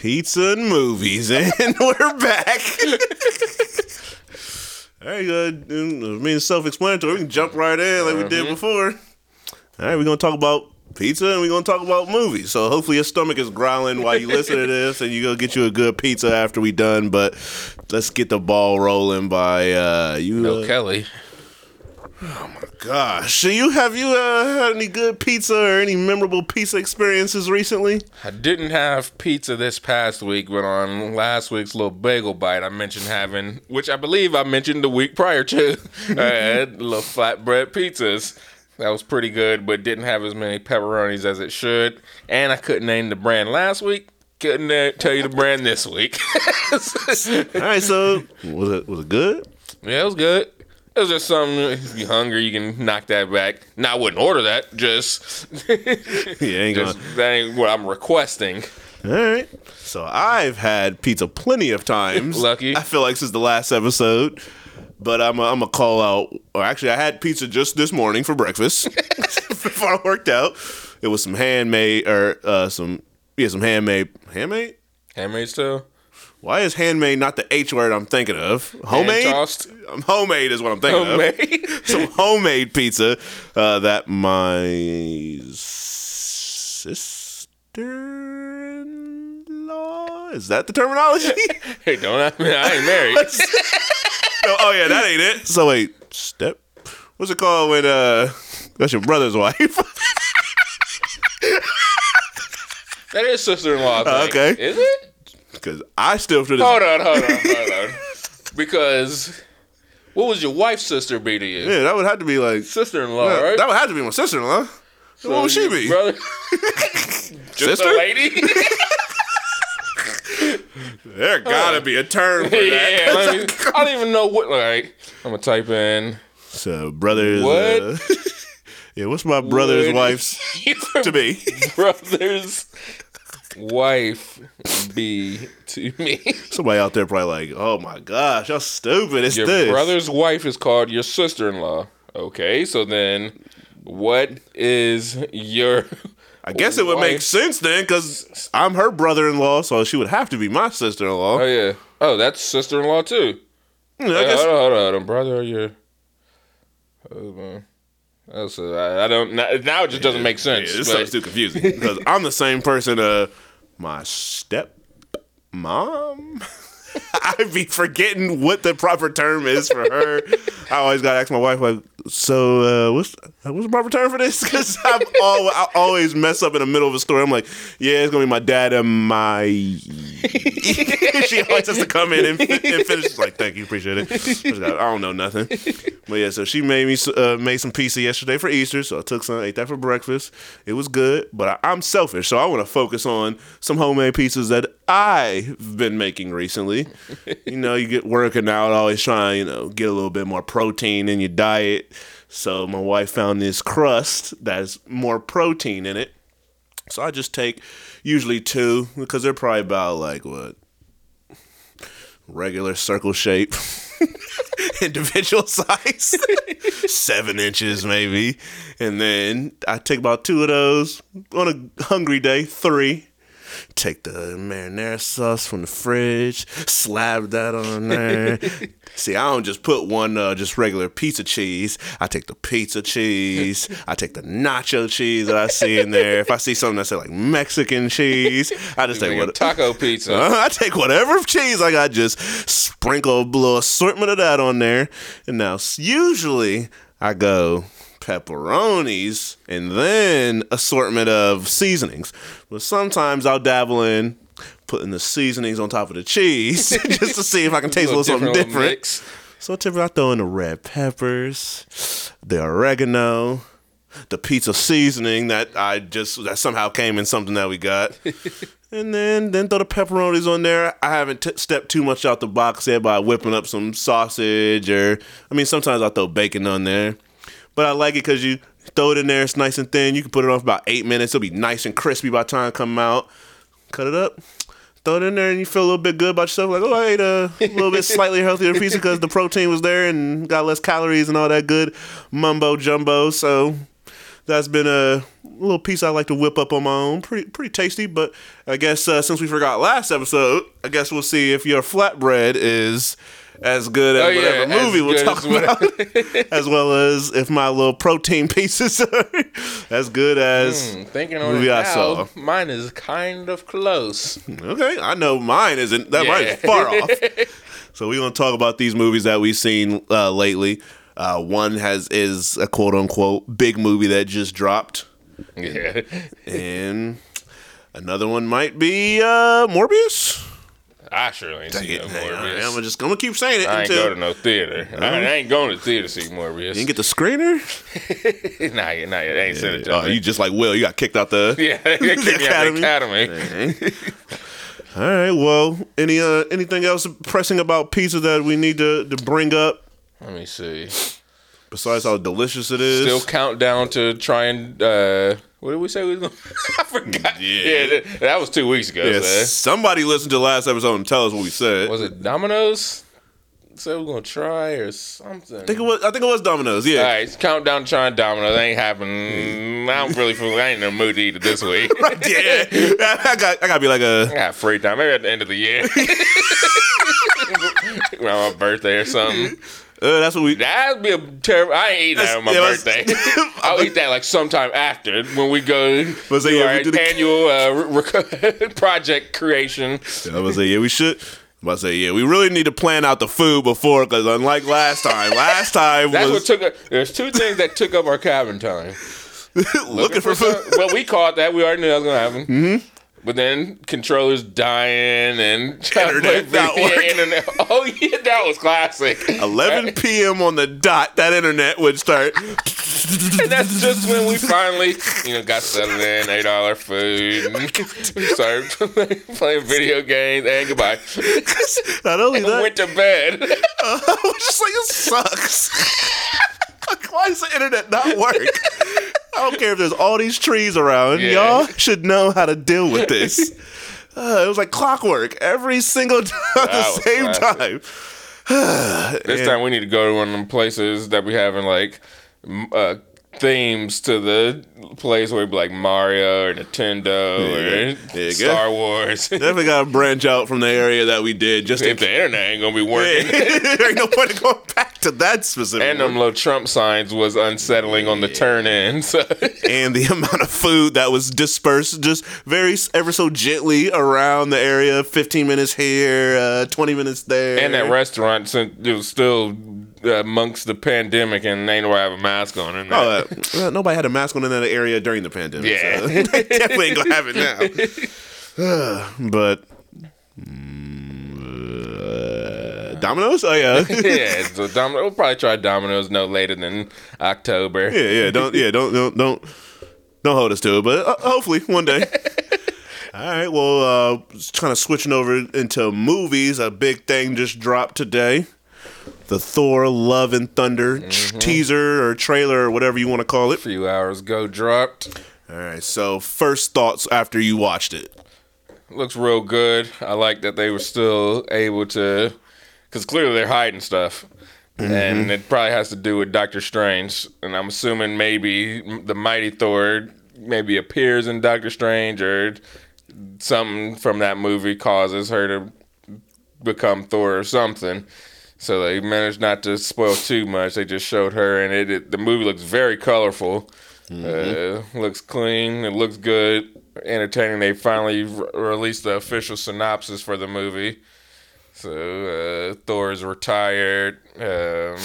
pizza and movies, and we're back. All right, good. I mean, self-explanatory. We can jump right in like we did before. All right, we're gonna talk about pizza and we're gonna talk about movies. So hopefully your stomach is growling while you listen to this, and you go get you a good pizza after we done. But let's get the ball rolling by uh, you. No uh, Kelly. Oh my gosh, so you have you uh, had any good pizza or any memorable pizza experiences recently? I didn't have pizza this past week, but on last week's little bagel bite, I mentioned having, which I believe I mentioned the week prior to, I had little flatbread pizzas. That was pretty good, but didn't have as many pepperonis as it should. And I couldn't name the brand last week. Couldn't tell you the brand this week. All right, so was it was it good? yeah, it was good. It was just something. If you're hungry, you can knock that back. Now I wouldn't order that. Just, Yeah, ain't gonna. that ain't what I'm requesting. All right. So I've had pizza plenty of times. Lucky. I feel like since the last episode. But I'm I'm gonna call out. Or actually, I had pizza just this morning for breakfast before I worked out. It was some handmade or uh, some yeah some handmade handmade. handmade Tale. Why is handmade not the H word I'm thinking of? Homemade. Um, homemade is what I'm thinking of. Homemade. Some homemade pizza uh, that my sister-in-law is that the terminology? Hey, don't I, mean, I ain't married. oh, oh, yeah, that ain't it. So wait, step. What's it called when uh that's your brother's wife? that is sister-in-law. I think. okay. Is it? Because I still to this Hold on, hold on, hold on. Because what would your wife's sister be to you? yeah, that would have to be like Sister-in-law, yeah, right? that would have to be my sister-in-law. So what would she be? Brother? Just Sister? a lady? There gotta be a term for that. yeah. me- I don't even know what. Like, I'm gonna type in. So brothers. What? Uh, yeah, what's my brother's wife's to be? brother's wife be to me? Somebody out there probably like, oh my gosh, how stupid is Your this? brother's wife is called your sister-in-law. Okay, so then what is your I guess it would make sense then, because I'm her brother-in-law, so she would have to be my sister-in-law. Oh yeah. Oh, that's sister-in-law too. Yeah, I Hey, guess- hold on, hold on, hold on, brother. Or your husband. Uh, I, I don't now, now. It just doesn't make yeah, sense. this but- sounds too confusing because I'm the same person. Uh, my step mom. I be forgetting what the proper term is for her. I always gotta ask my wife like, so uh, what's what's the proper term for this? Because I always mess up in the middle of a story. I'm like, yeah, it's gonna be my dad and my. she always has to come in and, and finish. She's like, thank you, appreciate it. I I don't know nothing, but yeah. So she made me uh, made some pizza yesterday for Easter. So I took some, ate that for breakfast. It was good, but I, I'm selfish, so I want to focus on some homemade pizzas that I've been making recently. you know, you get working out, always trying, you know, get a little bit more protein in your diet. So my wife found this crust that has more protein in it. So I just take usually two because they're probably about like what regular circle shape, individual size, seven inches maybe, and then I take about two of those on a hungry day, three. Take the marinara sauce from the fridge, slab that on there. See, I don't just put one uh, just regular pizza cheese. I take the pizza cheese. I take the nacho cheese that I see in there. If I see something that say like Mexican cheese, I just take Like what taco pizza. I take whatever cheese I got, just sprinkle a little assortment of that on there. And now, usually, I go pepperonis and then assortment of seasonings. But sometimes I'll dabble in putting the seasonings on top of the cheese just to see if I can taste a little something different. So typically I throw in the red peppers, the oregano, the pizza seasoning that I just that somehow came in something that we got. and then then throw the pepperonis on there. I haven't t- stepped too much out the box yet by whipping up some sausage or I mean sometimes I throw bacon on there. But I like it cuz you throw it in there it's nice and thin. You can put it on for about 8 minutes. It'll be nice and crispy by the time it come out. Cut it up throw it in there and you feel a little bit good about yourself. Like, oh, I ate a little bit slightly healthier pizza because the protein was there and got less calories and all that good mumbo jumbo. So that's been a little piece I like to whip up on my own. Pretty pretty tasty, but I guess uh, since we forgot last episode, I guess we'll see if your flatbread is as good as Oh, yeah, whatever as movie we'll good talk as about, as well as if my little protein pieces are as good as. Hmm, Thinking on Movie it I now, saw. mine is kind of close. Okay, I know mine isn't. That mine is far off. So we're gonna talk about these movies that we've seen uh, lately. Uh, one has is a quote unquote big movie that just dropped, Yeah. and another one might be uh, Morbius. I surely ain't seen no Morbius. I'm just gonna keep saying it I ain't until go to no theater. I, I ain't going to the theater to see Morbius. you didn't get the screener. not yet. They ain't sent it Oh, you just like Will. You got kicked out the. yeah, they kicked out of the Academy. academy. All right. Well, any uh, anything else pressing about pizza that we need to to bring up Let me see. Besides how delicious it is? Still countdown to try and uh, what did we say we was going? I forgot. Yeah. Yeah, that, that was two weeks ago. Yeah, so. somebody listened to the last episode and tell us what we said. Was it Domino's? Said we're gonna try or something. I think it was. I think it was Domino's. Yeah. All right, countdown to trying Domino's. Ain't happening. I don't really feel. I ain't in the mood to eat it this week. right, yeah. I got. I got to be like I a. got free time. Maybe at the end of the year. Around my birthday or something. Uh, that's what we. That'd be a terrible. I ain't eating that on my Yeah, birthday. I'll eat that like sometime after when we go But say, yeah, our the- annual uh, rec- project creation. I was say yeah, we should. I'm about to say yeah, we really need to plan out the food before because unlike last time, last time That's what was took. Up, there's two things that took up our cabin time. looking for food. some- well, we caught that. We already knew that was gonna happen. Mm-hmm. But then controllers dying and Internet not working. internet. Oh yeah, that was classic. 11 p.m. on the dot, that internet would start. And that's just when we finally, you know, got settled in, ate all our food, and started playing video games, and goodbye. Not only that, Went to bed. I was just like, it sucks. Why does the internet not work? I don't care if there's all these trees around. Yeah. Y'all should know how to deal with this. Uh, it was like clockwork every single time at the same classic. time. This time we need to go to one of them places that we have in like uh, themes to the place where like Mario or Nintendo Yeah. or Yeah. Star Wars. Definitely got to branch out from the area that we did just in the internet ain't gonna be working. there ain't no point in going back to that specific And them little Trump signs was unsettling on the turn in. So and the amount of food that was dispersed just very ever so gently around the area 15 minutes here uh, 20 minutes there and that restaurant since it was still amongst the pandemic and ain't nobody have a mask on in. Oh, uh, well, nobody had a mask on in that area during the pandemic. Yeah. so they definitely ain't gonna have it now. but mm, uh, Domino's? Oh yeah, yeah, so Domino, we'll probably try Domino's no later than October. yeah, yeah. Don't yeah, don't don't don't don't hold us to it, but uh, hopefully one day. All right, well, uh, kind of switching over into movies. A big thing just dropped today. The Thor: Love and Thunder t- mm-hmm. teaser or trailer or whatever you want to call it. A few hours ago dropped. All right, so first thoughts after you watched it. Looks real good. I like that they were still able to, because clearly they're hiding stuff. And mm-hmm. it probably has to do with Doctor Strange. And I'm assuming maybe the Mighty Thor maybe appears in Doctor Strange or something from that movie causes her to become Thor or something. So they managed not to spoil too much. They just showed her, and it, it the movie looks very colorful. Uh, looks clean. It looks good, entertaining. They finally re- released the official synopsis for the movie. So uh, Thor is retired, um,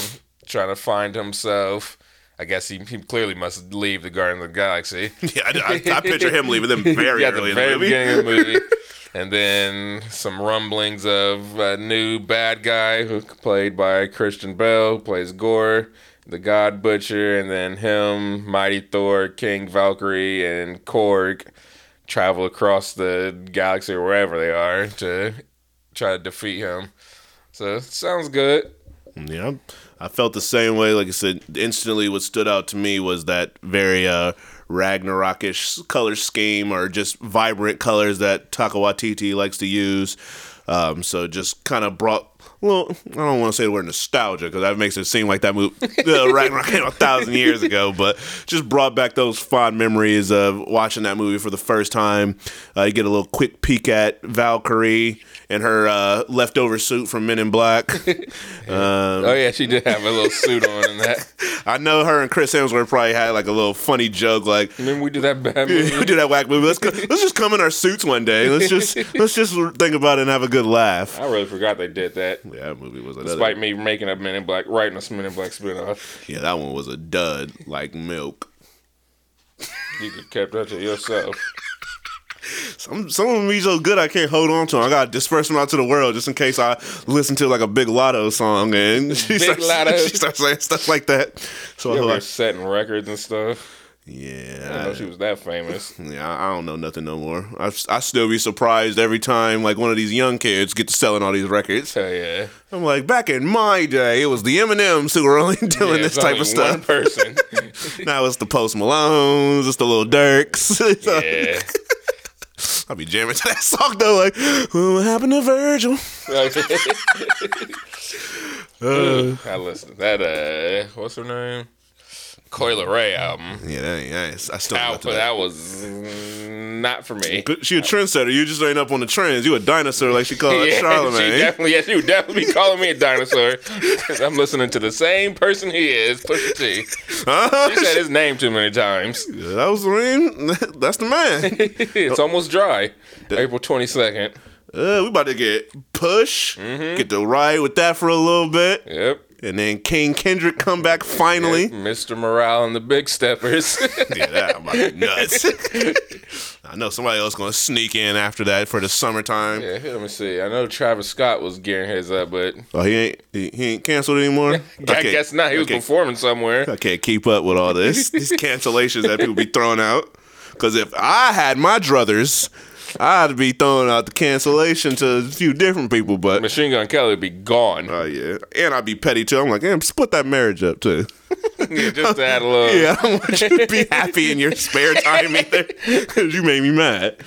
trying to find himself. I guess he, he clearly must leave the Guardians of the Galaxy. Yeah, I, I, I picture him leaving them very Yeah, early the in the very movie. beginning of the movie. and then some rumblings of a new bad guy who played by Christian Bale, who plays Gorr, the God Butcher, and then him, Mighty Thor, King Valkyrie, and Korg travel across the galaxy or wherever they are to try to defeat him. So sounds good. Yeah, I felt the same way. Like I said, instantly what stood out to me was that very uh, Ragnarokish color scheme or just vibrant colors that Taika Waititi likes to use. Um, so just kind of brought well, I don't want to say the word nostalgia because that makes it seem like that movie uh, Ragnarok came a thousand years ago, but just brought back those fond memories of watching that movie for the first time. Uh, you get a little quick peek at Valkyrie and her uh, leftover suit from Men in Black. oh yeah, she did have a little suit on in that. I know her and Chris Hemsworth probably had like a little funny joke, like. Remember we did that bad movie? We do that whack movie. Let's go, let's just come in our suits one day. Let's just let's just think about it and have a good laugh. I really forgot they did that. Yeah, that movie was another. Despite me making a Men in Black, writing a Men in Black spinoff, Yeah, that one was a dud, like milk. you could kept that to yourself. Some some of them be so good I can't hold on to them. I gotta disperse them out to the world just in case I listen to like a Big Latto song and she Big starts, Latto. she starts saying stuff like that. So You I'm like, setting records and stuff? Yeah, I didn't know she was that famous. yeah, I I don't know nothing no more. I, I still be surprised every time like one of these young kids get to selling all these records. Hell yeah. I'm like, back in my day, it was the Eminems who were only doing Yeah, this type of stuff. One person. now it's the Post Malones, it's the little Durks. yeah. I'll be jamming to that song though, like, what happened to Virgil? I listened to that. Uh, what's her name? Coi Leray album. Yeah, that ain't nice. I still That, but that. that was not for me. Good- She a trendsetter. You just ain't up on the trends. You a dinosaur, like she called Yeah, she definitely, yeah, she would definitely be calling me a dinosaur. I'm listening to the same person he is, Pusha T. Huh? She said his name too many times. that was the ring. That's the man. It's almost dry. April 22nd. uh, we about to get push. Mm-hmm. Get to ride with that for a little bit, Yep. And then King Kendrick come back finally. Mr. Morale and the Big Steppers. Yeah, that I'm be nuts. I know somebody else gonna sneak in after that for the summertime. yeah, let me see. I know Travis Scott was gearing his up, but Oh, he ain't he, he ain't canceled anymore. I guess not. He was performing somewhere. I can't keep up with all this these cancellations that people be throwing out. Because if I had my druthers, I'd be throwing out the cancellation to a few different people. But Machine Gun Kelly would be gone. oh yeah, and I'd be petty too. I'm like, damn, split that marriage up too. Yeah, just to add a little. Yeah, I don't want you to be happy in your spare time either, because you made me mad.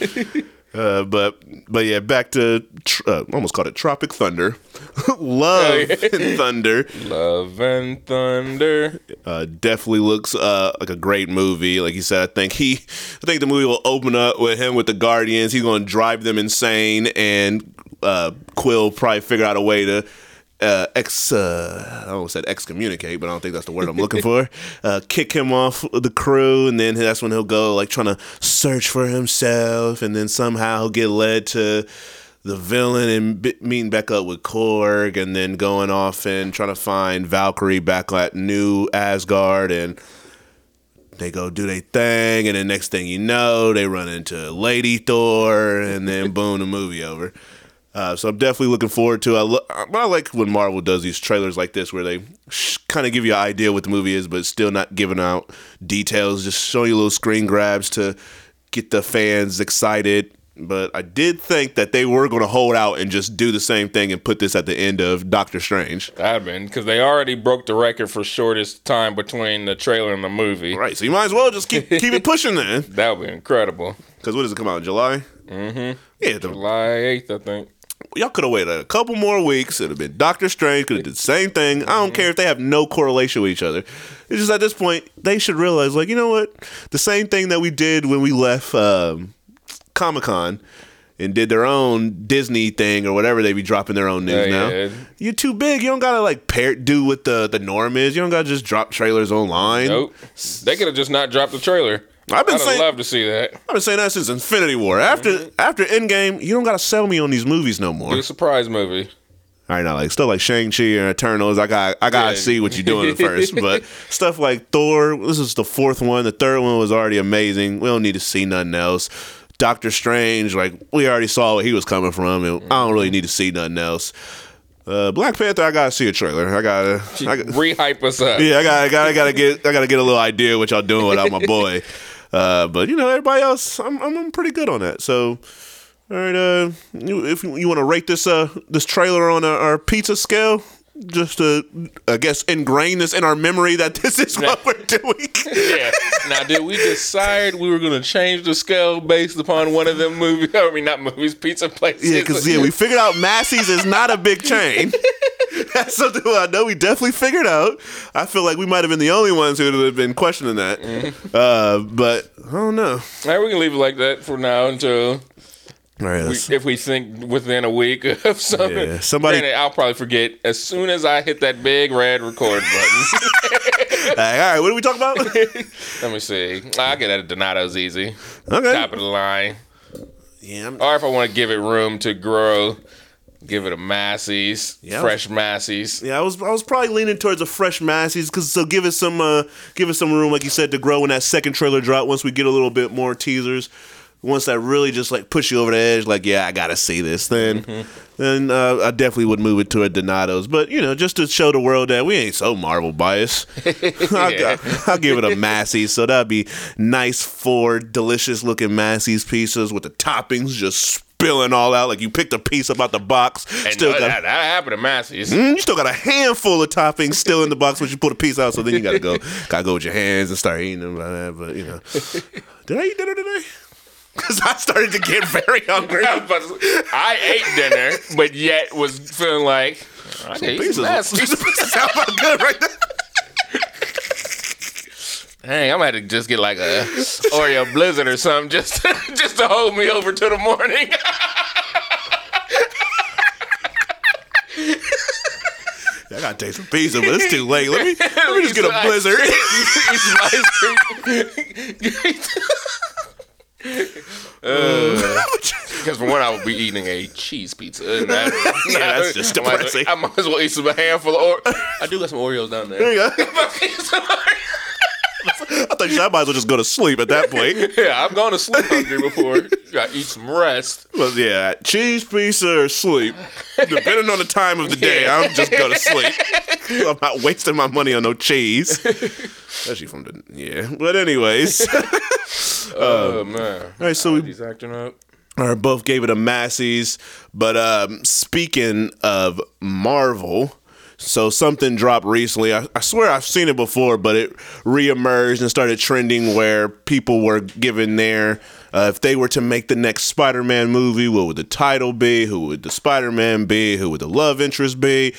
Uh, but but yeah, back to tr- uh, almost called it Tropic Thunder, Love and Thunder. Love and Thunder. Uh, definitely looks uh, like a great movie. Like you said, I think he, I think the movie will open up with him with the Guardians. He's going to drive them insane, and uh, Quill probably figure out a way to uh, ex. Uh, I almost said excommunicate, but I don't think that's the word I'm looking for. Uh, kick him off the crew, and then that's when he'll go like trying to search for himself, and then somehow he'll get led to the villain and b- meeting back up with Korg, and then going off and trying to find Valkyrie back at New Asgard, and they go do their thing, and then next thing you know, they run into Lady Thor, and then boom, the movie over. Uh, so I'm definitely looking forward to. it. I lo- but I like when Marvel does these trailers like this, where they sh- kind of give you an idea what the movie is, but still not giving out details, just showing you little screen grabs to get the fans excited. But I did think that they were going to hold out and just do the same thing and put this at the end of Doctor Strange. I've been because they already broke the record for shortest time between the trailer and the movie. Right, so you might as well just keep keep it pushing then. That would be incredible. Because what does it come out in July? Mm-hmm. Yeah, the, July 8th, I think. Y'all could have waited a couple more weeks. It'd have been Doctor Strange. Could have did the same thing. I don't care if they have no correlation with each other. It's just at this point they should realize, like, you know what? The same thing that we did when we left um, Comic Con and did their own Disney thing or whatever they be dropping their own news Yeah, now. yeah. You're too big. You don't gotta like pair do what the the norm is. You don't gotta just drop trailers online. Nope. They could have just not dropped the trailer. I've been I'd saying- love to see that. I've been saying that since Infinity War. After Mm-hmm. after Endgame, you don't gotta sell me on these movies no more. Do a surprise movie. All right, now like stuff like Shang Chi and Eternals, I got I gotta Yeah. see what you're doing first. But stuff like Thor, this is the fourth one. The third one was already amazing. We don't need to see nothing else. Doctor Strange, like we already saw what he was coming from, and I don't really need to see nothing else. Uh, Black Panther, I gotta see a trailer. I gotta, I got, Re-hype us up. yeah, I gotta, I gotta, I gotta get, I gotta get a little idea what y'all doing without my boy. Uh, but you know, everybody else, I'm, I'm, I'm pretty good on that. So, all right, uh, you, if you want to rate this, uh, this trailer on our, our pizza scale, just to, I guess, ingrain this in our memory that this is what we're doing. Yeah. Now, did we decide we were going to change the scale based upon one of them movies? I mean, not movies, pizza places. Yeah, because yeah, we figured out Massey's is not a big chain. That's something I know we definitely figured out. I feel like we might have been the only ones who would have been questioning that. Uh, but I don't know. All right, we can leave it like that for now until All right, we, if we think within a week of something. Yeah, somebody- Granted, I'll probably forget as soon as I hit that big red record button. all right, what are we talking about? Let me see. I get at Donato's easy. Okay. Top of the line. yeah, I'm- Or if I want to give it room to grow, give it a Massey's, Yeah. fresh Massey's. Yeah, I was I was probably leaning towards a fresh Massey's because so give it some uh give it some room like you said to grow when that second trailer drop once we get a little bit more teasers. Once that really just like push you over the edge, like yeah, I gotta see this. Then, then uh, I definitely would move it to a Donato's. But you know, just to show the world that we ain't so Marvel biased, I'll, Yeah. I'll give it a Massey's. So that'd be nice four delicious looking Massey's pieces with the toppings just spilling all out. Like you picked a piece up out the box, And still uh, got that, that happened to Massey's. Mm, you still got a handful of toppings still in the box once you pull a piece out. So then you gotta go, gotta go with your hands and start eating them. But you know, did I eat dinner today? Because I started to get very hungry. I, was about to say, I ate dinner, but yet was feeling like I eat Pieces, some Massey's. pieces sound about good right now. Dang, I'm gonna have to just get like a Oreo Blizzard or something just to, just to hold me over to the morning. I gotta take some pizza, but it's too late. Let me let me just get a Eat blizzard. Cream. Because for one, I would be eating a cheese pizza. And that, Yeah, that's just I might, depressing. I might as well eat some a handful of Oreos. I do got some Oreos down there. There you go. I thought you said I might as well just go to sleep at that point. yeah, I'm going to sleep hungry before. Got to eat some rest. But yeah, cheese pizza or sleep, depending on the time of the day, I'm just go to sleep. I'm not wasting my money on no cheese, especially from the yeah. But anyways, Oh man, all right. So we he's acting up. or both gave it a Massey's. But um, speaking of Marvel, so something dropped recently. I, I swear I've seen it before, but it reemerged and started trending where people were given their. Uh, if they were to make the next Spider-Man movie, what would the title be? Who would the Spider-Man be? Who would the love interest be?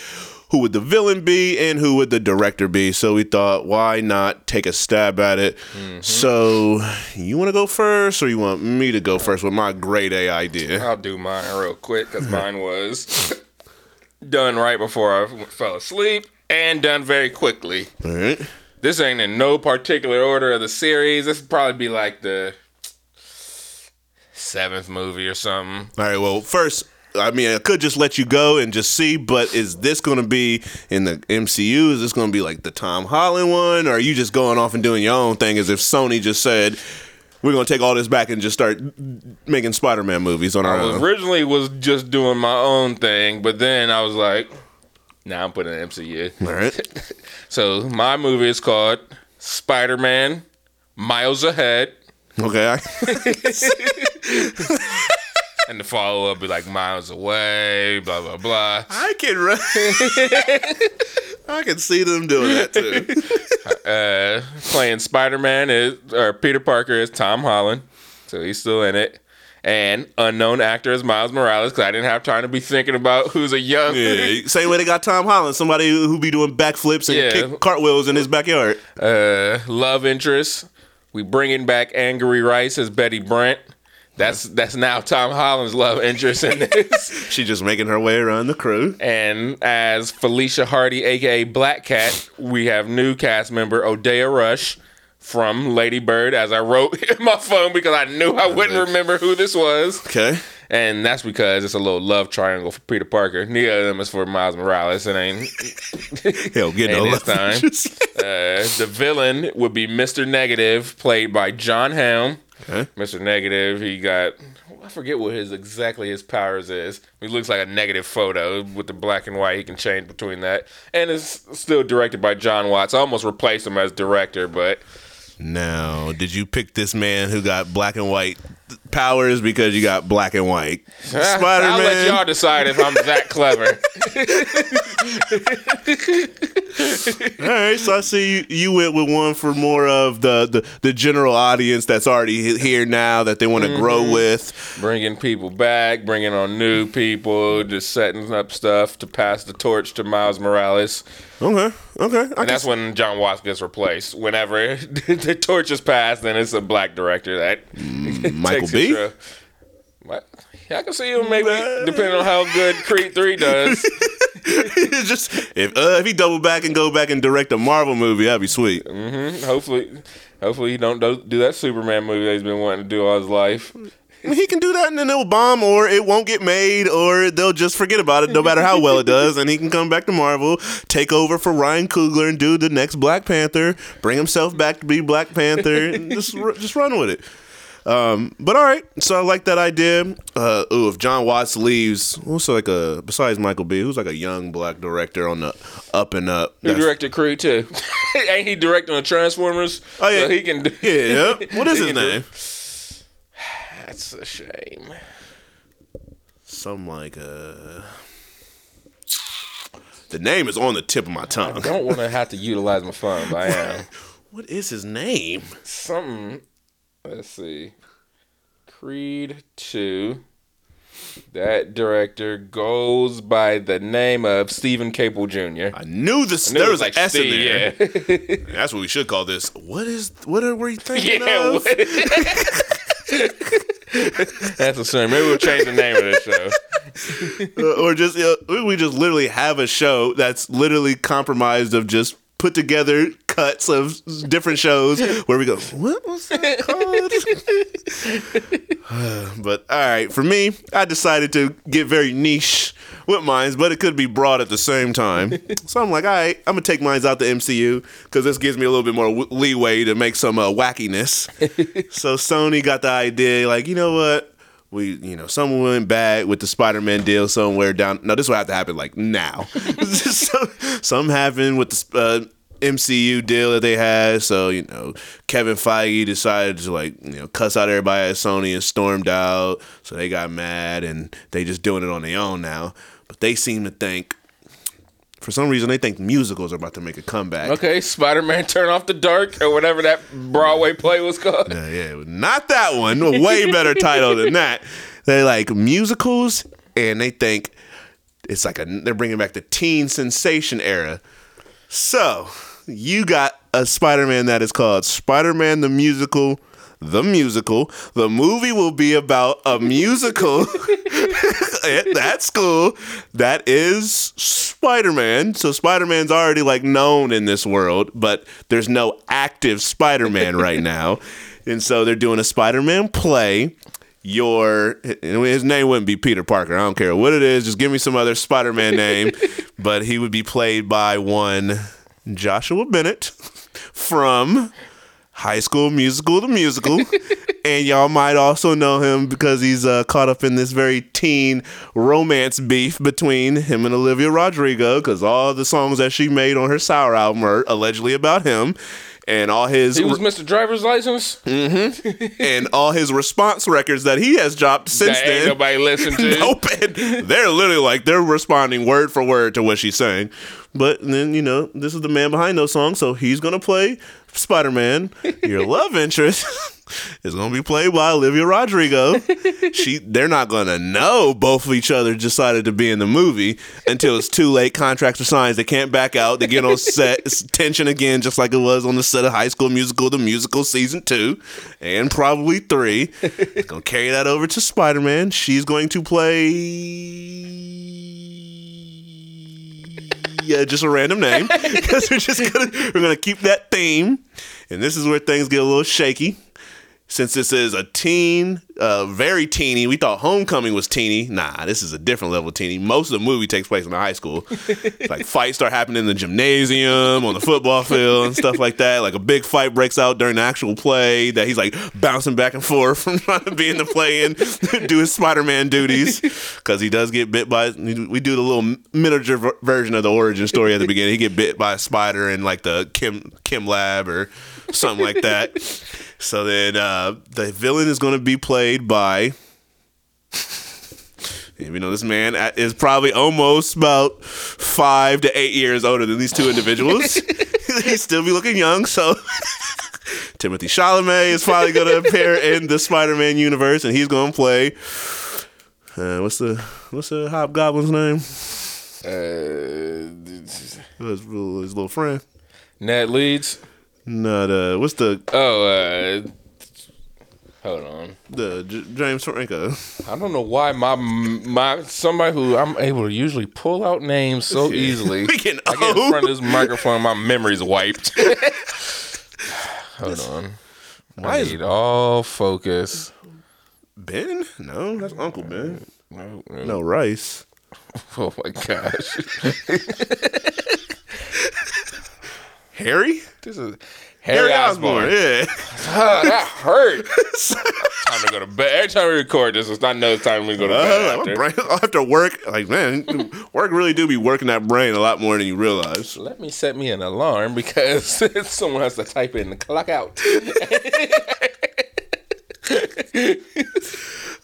Who would the villain be? And who would the director be? So we thought, why not take a stab at it? So you want to go first, or you want me to go first with my grade A idea? I'll do mine real quick because mine was done right before I fell asleep and done very quickly. All right. This ain't in no particular order of the series. This would probably be like the seventh movie or something. All right. Well, first, I mean, I could just let you go and just see, but is this going to be in the MCU? Is this going to be like the Tom Holland one, or are you just going off and doing your own thing? As if Sony just said, "We're going to take all this back and just start making Spider-Man movies on our I was own." originally was just doing my own thing, but then I was like, now I'm putting an MCU. All right. So my movie is called Spider Man Miles Ahead. Okay. And the follow up be like Miles Away, blah, blah, blah. I can. Re- I can see them doing that too. Uh, playing Spider Man is, or Peter Parker is Tom Holland. So he's still in it. And unknown actor is Miles Morales because I didn't have time to be thinking about who's a young. Yeah, same way they got Tom Holland, somebody who be doing backflips and Yeah. kick cartwheels in his backyard. Uh, love interest. We bringing back Angourie Rice as Betty Brant. That's that's now Tom Holland's love interest in this. She's just making her way around the crew. and as Felicia Hardy, aka Black Cat, we have new cast member Odeya Rush from Lady Bird, as I wrote in my phone because I knew I wouldn't remember who this was. Okay. And that's because it's a little love triangle for Peter Parker. Neither of them is for Miles Morales. It ain't Hell, get no Ain't love time. Uh, the villain would be Mr. Negative, played by John Helm. Okay. Mr. Negative, he got I forget what his exactly his powers is. He looks like a negative photo with the black and white. He can change between that, and it's still directed by John Watts. I almost replaced him as director, but Now, did you pick this man who got black and white powers because you got black and white. Spider I'll let y'all decide if I'm that clever. All right, so I see you, you went with one for more of the, the, the general audience that's already here now that they want to mm-hmm. grow with. bringing people back, bringing on new people, just setting up stuff to pass the torch to Miles Morales. Okay, okay. I And that's when John Watts gets replaced. Whenever the torch is passed, then it's a black director that Michael takes B? What? Yeah, I can see him maybe depending on how good Creed Three does. Just if uh, if he double back and go back and direct a Marvel movie, that'd be sweet. Hmm. hopefully, hopefully he don't do, do that Superman movie that he's been wanting to do all his life. He can do that and then it'll bomb, or it won't get made, or they'll just forget about it, no matter how well it does, and he can come back to Marvel, take over for Ryan Coogler, and do the next Black Panther, bring himself back to be Black Panther, and just just run with it. Um, but all right, so I like that idea. Uh, ooh, if John Watts leaves, who's like a besides Michael B, who's like a young black director on the up and up? That's- directed Creed too. Ain't he directing the Transformers? Oh, yeah. so he can. Do, yeah, what is his name? That's a shame. Some like uh. The name is on the tip of my tongue. I don't want to have to utilize my phone, but I am. What is his name? Something. Let's see. Creed 2. That director goes by the name of Steven Caple Jr. I knew this. I knew there it was an S in there. Yeah. That's what we should call this. What is? What are we thinking yeah. of? That's a shame. Maybe we'll change the name of this show. Uh, or just uh, we just literally have a show that's literally compromised of just put together cuts of different shows where we go. What was that called? but all right, for me, I decided to get very niche with mines, but it could be broad at the same time. so I'm like, all right, I'm gonna take mines out the MCU because this gives me a little bit more w- leeway to make some uh, wackiness. so Sony got the idea, like, you know what? We, you know, someone went back with the Spider-Man deal somewhere down. No, this would have to happen like now. so, something happened with the uh, MCU deal that they had. So you know, Kevin Feige decided to like you know cuss out everybody at Sony and stormed out. So they got mad and they just doing it on their own now. But they seem to think, for some reason, they think musicals are about to make a comeback. Okay, Spider Man Turn Off the Dark or whatever that Broadway play was called. Yeah, yeah, not that one. A way better title than that. They like musicals, and they think it's like a they're bringing back the teen sensation era. So you got a Spider-Man that is called Spider-Man the Musical. The musical. The movie will be about a musical at that school that is Spider-Man. So Spider-Man's already like known in this world, but there's no active Spider-Man right now. And so they're doing a Spider-Man play. Your his name wouldn't be Peter Parker. I don't care what it is. Just give me some other Spider-Man name, but he would be played by one Joshua Bassett from High School Musical, the musical, and y'all might also know him because he's uh, caught up in this very teen romance beef between him and Olivia Rodrigo because all the songs that she made on her Sour album are allegedly about him, and all his He was Mr. Driver's License. and all his response records that he has dropped since that then. nobody listened to. Nope. They're literally like they're responding word for word to what she's saying. But then you know this is the man behind those songs, so he's gonna play Spider Man. Your love interest is gonna be played by Olivia Rodrigo. She they're not gonna know both of each other decided to be in the movie until it's too late. Contracts are signed. They can't back out. They get on set. It's tension again, just like it was on the set of High School Musical, the musical season two, and probably three. It's gonna carry that over to Spider Man. She's going to play. Yeah, just a random name because we're just gonna we're gonna keep that theme, and this is where things get a little shaky. Since this is a teen, uh, very teeny, we thought Homecoming was teeny. Nah, this is a different level of teeny. Most of the movie takes place in the high school. like fights start happening in the gymnasium, on the football field, and stuff like that. Like a big fight breaks out during the actual play that he's like bouncing back and forth from trying to be in the play and do his Spider-Man duties because he does get bit by. We do the little miniature ver- version of the origin story at the beginning. He get bit by a spider in like the Kim Kim Lab or something like that. So then uh, the villain is going to be played by. You know, this man is probably almost about five to eight years older than these two individuals, he still be looking young. So Timothée Chalamet is probably going to appear in the Spider-Man universe, and he's going to play. Uh, what's the what's the Hobgoblin's name? Uh, His, his little friend. Ned Leeds. No, the what's the Oh, uh, hold on. the J- James Franco? I don't know why my my somebody who I'm able to usually pull out names so easily. We getting I get in front of this microphone, my memory's wiped. hold on. Why I is need all focus. Ben? No, that's Uncle Ben. No, no. No Rice. Oh my gosh. Harry? This is Harry, Osborn, Yeah. Ah, that hurt. time to go to bed. Every time we record this, it's not no time we go to bed. Uh, after. brain, after work, like man, work really do be working that brain a lot more than you realize. Let me set me an alarm because someone has to type in the clock out.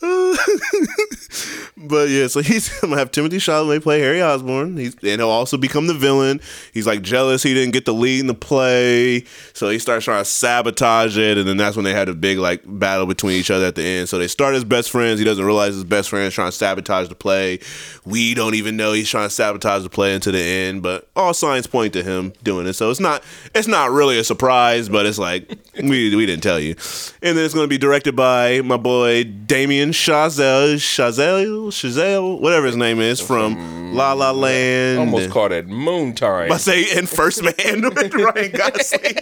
But yeah, so he's gonna have Timothée Chalamet play Harry Osborn. He's and he'll also become the villain. He's like jealous he didn't get the lead in the play, so he starts trying to sabotage it. And then that's when they had a big like battle between each other at the end. So they start as best friends. He doesn't realize his best friend is trying to sabotage the play. We don't even know he's trying to sabotage the play into the end. But all signs point to him doing it. So it's not it's not really a surprise, but it's like we we didn't tell you. And then it's gonna be directed by my boy Damien Chazelle, Chazelle, Chazelle, whatever his name is from La La mm. Land. Almost called it Moon Time. I say in First Man with Ryan Gosling.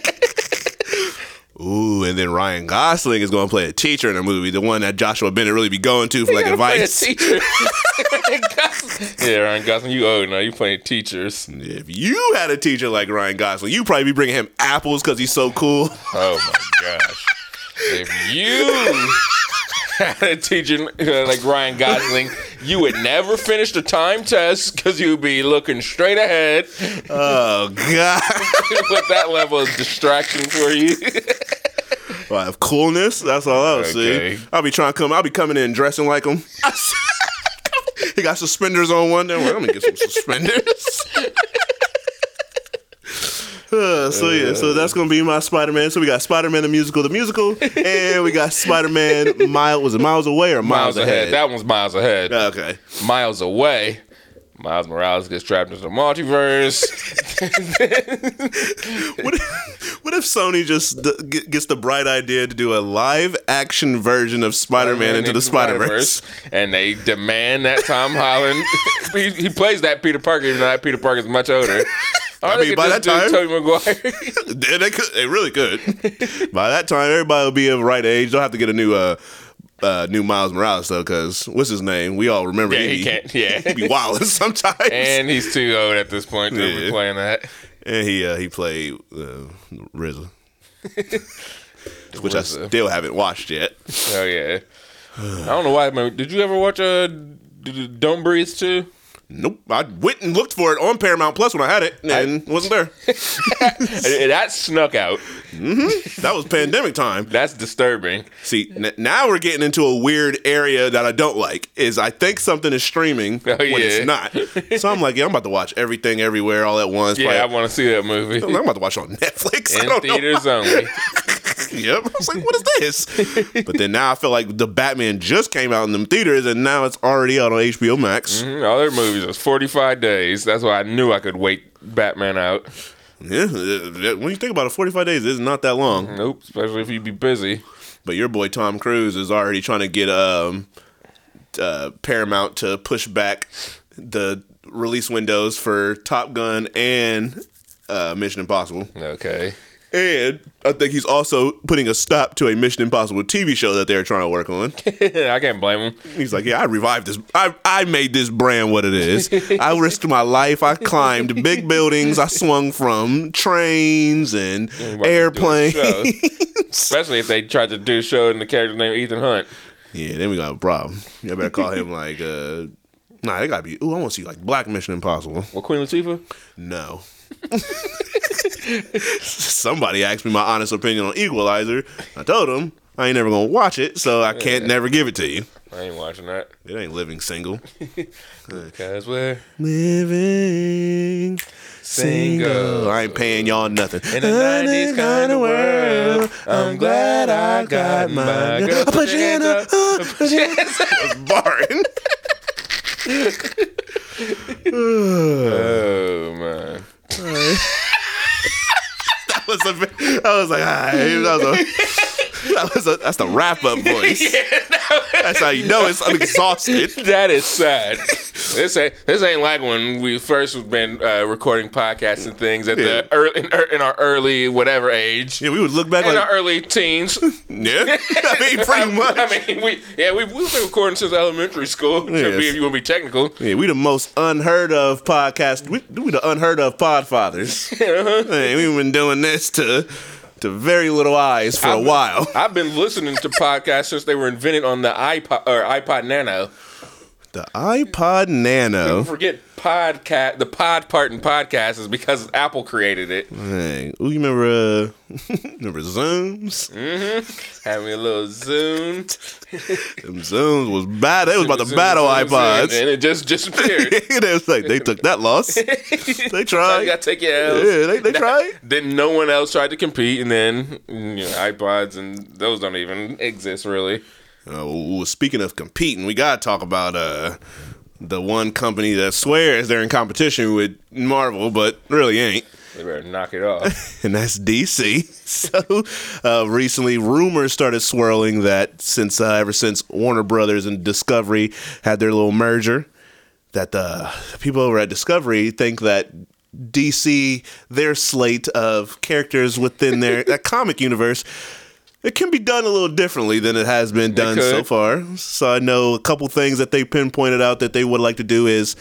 Ooh, and then Ryan Gosling is going to play a teacher in a movie, the one that Joshua Bassett really be going to for like Gotta play a advice. yeah, Ryan Gosling, you old now. You playing teachers. If you had a teacher like Ryan Gosling, you'd probably be bringing him apples because he's so cool. Oh my gosh. If you had a teacher uh, like Ryan Gosling, you would never finish the time test because you'd be looking straight ahead Oh God! with that level of distraction for you. Well, of coolness. That's all I'll Okay. see. I'll be trying to come. I'll be coming in dressing like him. he got suspenders on one day. Well, let me get some suspenders. Uh, so yeah, so that's gonna be my Spider-Man. So we got Spider-Man the musical, the musical, and we got Spider-Man. Mile was it miles away or miles, Miles ahead. That one's miles ahead. okay. Miles away. Miles Morales gets trapped into the multiverse. What if, what if Sony just d- gets the bright idea to do a live action version of Spider-Man into the Spider-Verse? And they demand that Tom Holland he, he plays that Peter Parker, even though that Peter Parker is much older. I mean, by that time- Tobey Maguire. Yeah, they could. They really could. By that time, everybody will be of the right age. They'll have to get a new, uh, uh, new Miles Morales though, because what's his name? We all remember. Yeah, he be- can't- yeah. he be wilding sometimes. And, he's too old at this point to be playing that. And he uh, he played uh, RZA, which I still haven't watched yet. Oh yeah. I don't know why. Man. Did you ever watch uh, Don't Breathe too? Nope. I went and looked for it on Paramount Plus when I had it, and it wasn't there. And That snuck out. that was pandemic time. That's disturbing. See, n- now we're getting into a weird area that I don't like. Is I think something is streaming Oh, when yeah. it's not. So I'm like, yeah, I'm about to watch everything everywhere all at once. Yeah, I want to see that movie. I'm about to watch it on Netflix. I In theaters only. Yep. I was like, what is this? but then now I feel like the Batman just came out in them theaters, and now it's already out on HBO Max. Mhm, All their movies was 45 days. That's why I knew I could wait Batman out. Yeah. When you think about it, 45 days is not that long. Nope, especially if you be busy. But your boy Tom Cruise is already trying to get um uh, Paramount to push back the release windows for Top Gun and uh, Mission Impossible. Okay. And I think he's also putting a stop to a Mission Impossible TV show that they're trying to work on. I can't blame him. He's like, "Yeah, I revived this. I I made this brand what it is. I risked my life. I climbed big buildings. I swung from trains and About to do a airplanes. Especially if they tried to do a show and the character named Ethan Hunt. Yeah, then we got a problem. You better call him like uh Nah, they gotta be ooh, I wanna see like Black Mission Impossible. Well, Queen Latifah? No. Somebody asked me my honest opinion on Equalizer. I told him I ain't never gonna watch it, so I can't never give it to you. I ain't watching that. It ain't living single. Cause we're Living single. I ain't paying y'all nothing. in a 90s kind of world. I'm glad I got my girl. Put your hand up. Put your hand up. Barring. Oh man. That was a. I was like, ah, that. That was a, that's the wrap up voice. That's how you know it's I'm exhausted. That is sad. this ain't this ain't like when we first been uh, recording podcasts and things at Yeah. the early in, in our early whatever age. Yeah, we would look back In our early teens. yeah. I mean, pretty much. I mean, we yeah we we've been recording since elementary school. To Yes. be if you want to be technical. Yeah, we the most unheard of podcast. We, we the unheard of pod fathers. Man, we've been doing this to to very little eyes for a while. I've been listening to podcasts since they were invented on the iPod or iPod Nano. The iPod Nano. Forget podcast. The pod part in podcast is because Apple created it. Hey, ooh, you remember uh, remember Zunes? Having a little Zune. Them Zunes was bad. They was about to Zune, battle zune, zune, iPods. and it just disappeared. they was like they took that loss. They you tried. gotta take your L's. Yeah, they, they tried. Then no one else tried to compete, and then you know, iPods and those don't even exist really. Uh, well, speaking of competing, we gotta talk about uh the one company that swears they're in competition with Marvel, but really ain't. They better knock it off. and that's DC. So uh, recently, rumors started swirling that since uh, ever since Warner Brothers and Discovery had their little merger, that the people over at Discovery think that DC, their slate of characters within their that comic universe. It can be done a little differently than it has been done so far. So I know a couple things that they pinpointed out that they would like to do is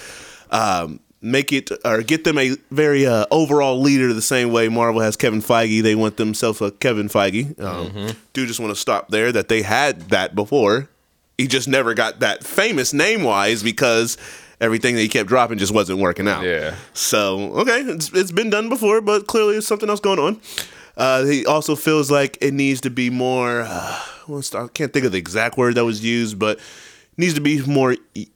um, make it or get them a very uh, overall leader the same way Marvel has Kevin Feige. They want themselves a Kevin Feige. Um, Do just want to stop there that they had that before. He just never got that famous name wise because everything that he kept dropping just wasn't working out. Yeah. So okay, it's, it's been done before, but clearly there's something else going on. Uh, he also feels like it needs to be more. Uh, I can't think of the exact word that was used, but needs to be more e-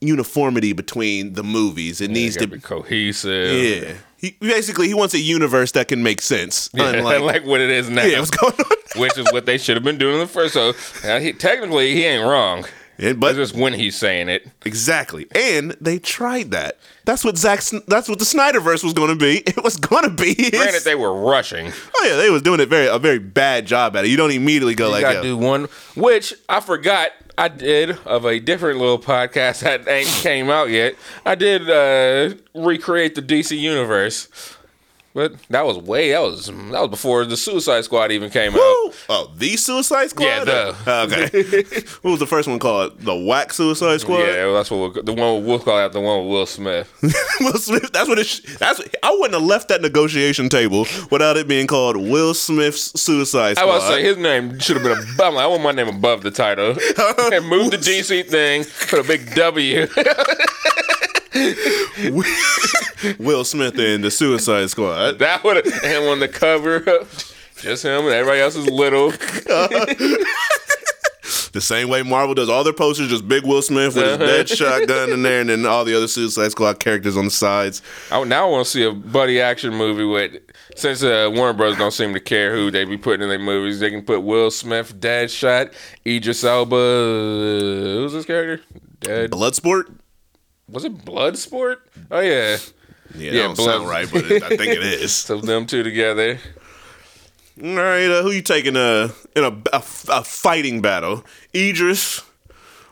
uniformity between the movies. It needs Gotta to be cohesive. yeah. He basically he wants a universe that can make sense. Yeah, Unlike like what it is now. yeah, what's going on? which is what they should have been doing in the first. So uh, he, technically, he ain't wrong. Yeah, But just when he's saying it. exactly, and they tried that. That's what Zack. Sn- That's what the Snyderverse was going to be. It was going to be. His, Granted, they were rushing. oh yeah, they was doing it very a very bad job at it. You don't immediately go You like, gotta do one, which I forgot I did of a different little podcast that ain't came out yet. I did uh, recreate the DC universe, but that was way that was that was before the Suicide Squad even came out. Oh, the Suicide Squad. Yeah, the- Okay. what was the first one called? The Whack Suicide Squad. Yeah, that's what we'll, the one we'll call out the one with Will Smith. Will Smith. That's what it. That's. What, I wouldn't have left that negotiation table without it being called Will Smith's Suicide Squad. I was say his name should have been above. Like, I want my name above the title. and move the DC thing, put a big W. Will Smith in the Suicide Squad. that would have and on the cover, just him and everybody else is little. The same way Marvel does all their posters, just big Will Smith with his dead shotgun in there, and then all the other Suicide Squad characters on the sides. I, now I want to see a buddy action movie with. Since uh, Warner Bros. don't seem to care who they be putting in their movies, they can put Will Smith, Deadshot, Idris Elba. Uh, who's this character? Dead. Bloodsport. Was it Bloodsport? Oh yeah. Yeah, Yeah, don't sound right, but it, I think it is. So them two together. All right, uh, who you taking uh, in a, a, a fighting battle? Idris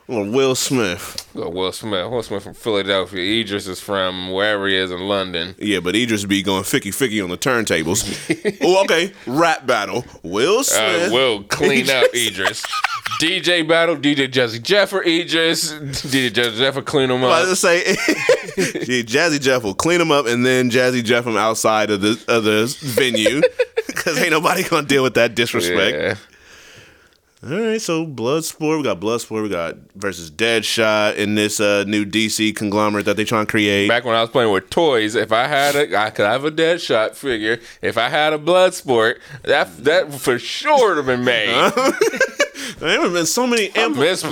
or Will Smith? Go Will Smith. Will Smith from Philadelphia. Idris is from wherever he is in London. Yeah, but Idris be going ficky ficky on the turntables. oh, okay. Rap battle. Will Uh, Smith. will clean up Idris. DJ battle, DJ Jazzy Jeff or Idris. DJ Jazzy Jeff will clean him I up. was gonna say, yeah, Jazzy Jeff will clean him up, and then Jazzy Jeff him outside of the of the venue because ain't nobody gonna deal with that disrespect. Yeah. All right, so Bloodsport, we got Bloodsport, we got versus Deadshot in this uh, new DC conglomerate that they're trying to create. Back when I was playing with toys, if I had a, I could have a Deadshot figure. If I had a Bloodsport, that that for sure would have been made. There have been so many. I miss. I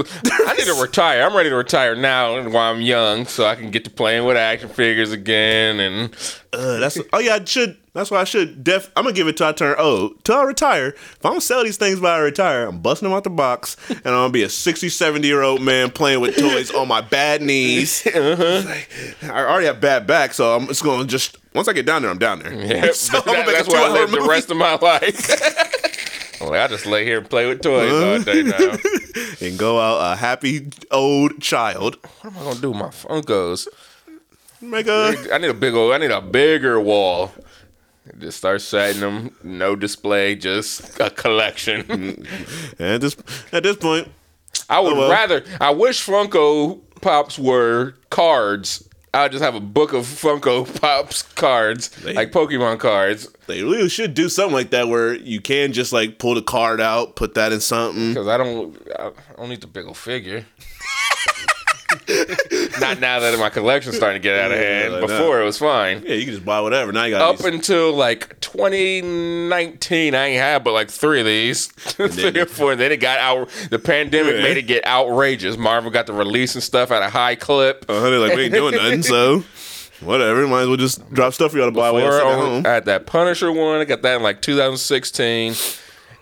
need to retire. I'm ready to retire now while I'm young, so I can get to playing with action figures again. And uh, that's oh yeah, I should. That's why I should. Def. I'm gonna give it till I turn oh till I retire. If I'm gonna sell these things by I retire, I'm busting them out the box, and I'm gonna be a 60, 70 year old man playing with toys on my bad knees. Like, I already have bad back, so I'm just gonna just once I get down there, I'm down there. yeah, So that- that's where I live the rest of my life. I'm like, I just lay here and play with toys all day now. and go out a happy old child. What am I gonna do with my Funkos? Make a I need a big old. I need a bigger wall. Just start setting them. No display, just a collection. and at this at this point, I would Oh, well. rather. I wish Funko Pops were cards. I would just have a book of Funko Pops cards, like Pokemon cards, they really should do something like that where you can just like pull the card out, put that in something. because I don't. I don't need the big old figure. Not now that my collection's starting to get out of hand. like that. Before it was fine. Yeah, you can just buy whatever. Now you got Up until like 2019, I ain't had but like three of these, three or four. Then it got out. The pandemic Yeah. made it get outrageous. Marvel got to releasing stuff at a high clip. Uh, they're like, we ain't doing nothing, so whatever. Might as well just drop stuff you got to buy while you're at I had that Punisher one. I got that in like 2016.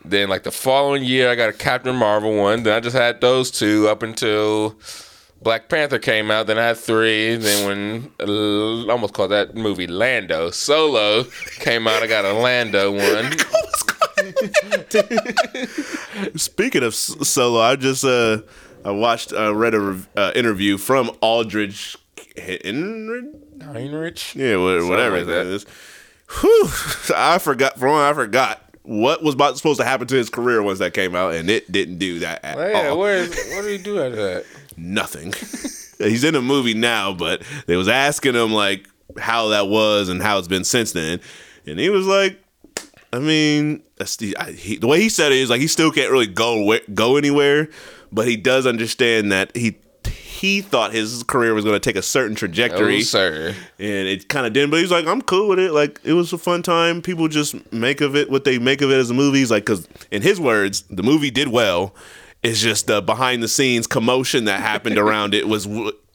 Then like the following year, I got a Captain Marvel one. Then I just had those two up until Black Panther came out. Then I had three. Then when uh, almost called that movie Lando Solo came out, I got a Lando one. Speaking of solo, I just uh, I watched, uh, read a rev- uh, interview from Aldridge Henry. Heinrich. Yeah, wha- whatever like that that. is. Whew, I forgot. For one, I forgot what was about supposed to happen to his career once that came out, and it didn't do that at Oh, yeah, all. where is, what did he do after that? Nothing. He's in a movie now, but they was asking him like how that was and how it's been since then, and he was like, I mean, that's the, I, he, the way he said it is like he still can't really go go anywhere, but he does understand that he he thought his career was going to take a certain trajectory Oh, sir. and it kind of didn't. But he's like, I'm cool with it. Like it was a fun time. People just make of it what they make of it as a movie. He's like, because in his words, the movie did well. It's just the behind the scenes commotion that happened around it was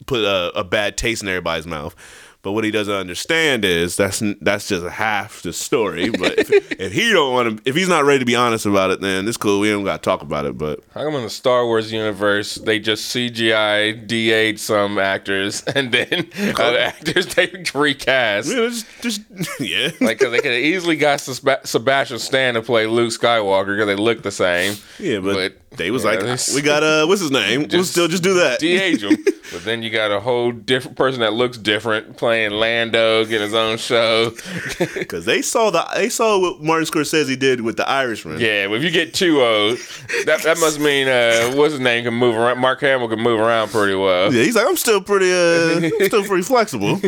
put a, a bad taste in everybody's mouth. But what he doesn't understand is that's that's just half the story. But if, if he don't want to, if he's not ready to be honest about it, then it's cool. We don't got to talk about it. But How come in the Star Wars universe they just CGI DA'd some actors and then other actors they recast? yeah, just, just yeah, Like, cause they could have easily got Seb- Sebastian Stan to play Luke Skywalker because they look the same. yeah. But, they was yeah, like, they- we got uh, what's his name? we'll still just do that. de-age him. But then you got a whole different person that looks different playing Lando, getting his own show. Because they saw the they saw what Martin Scorsese did with the Irishman. yeah, but if you get too old, that that must mean uh, what's his name can move around. Mark Hamill can move around pretty well. Yeah, he's like, I'm still pretty, uh, I'm still pretty flexible.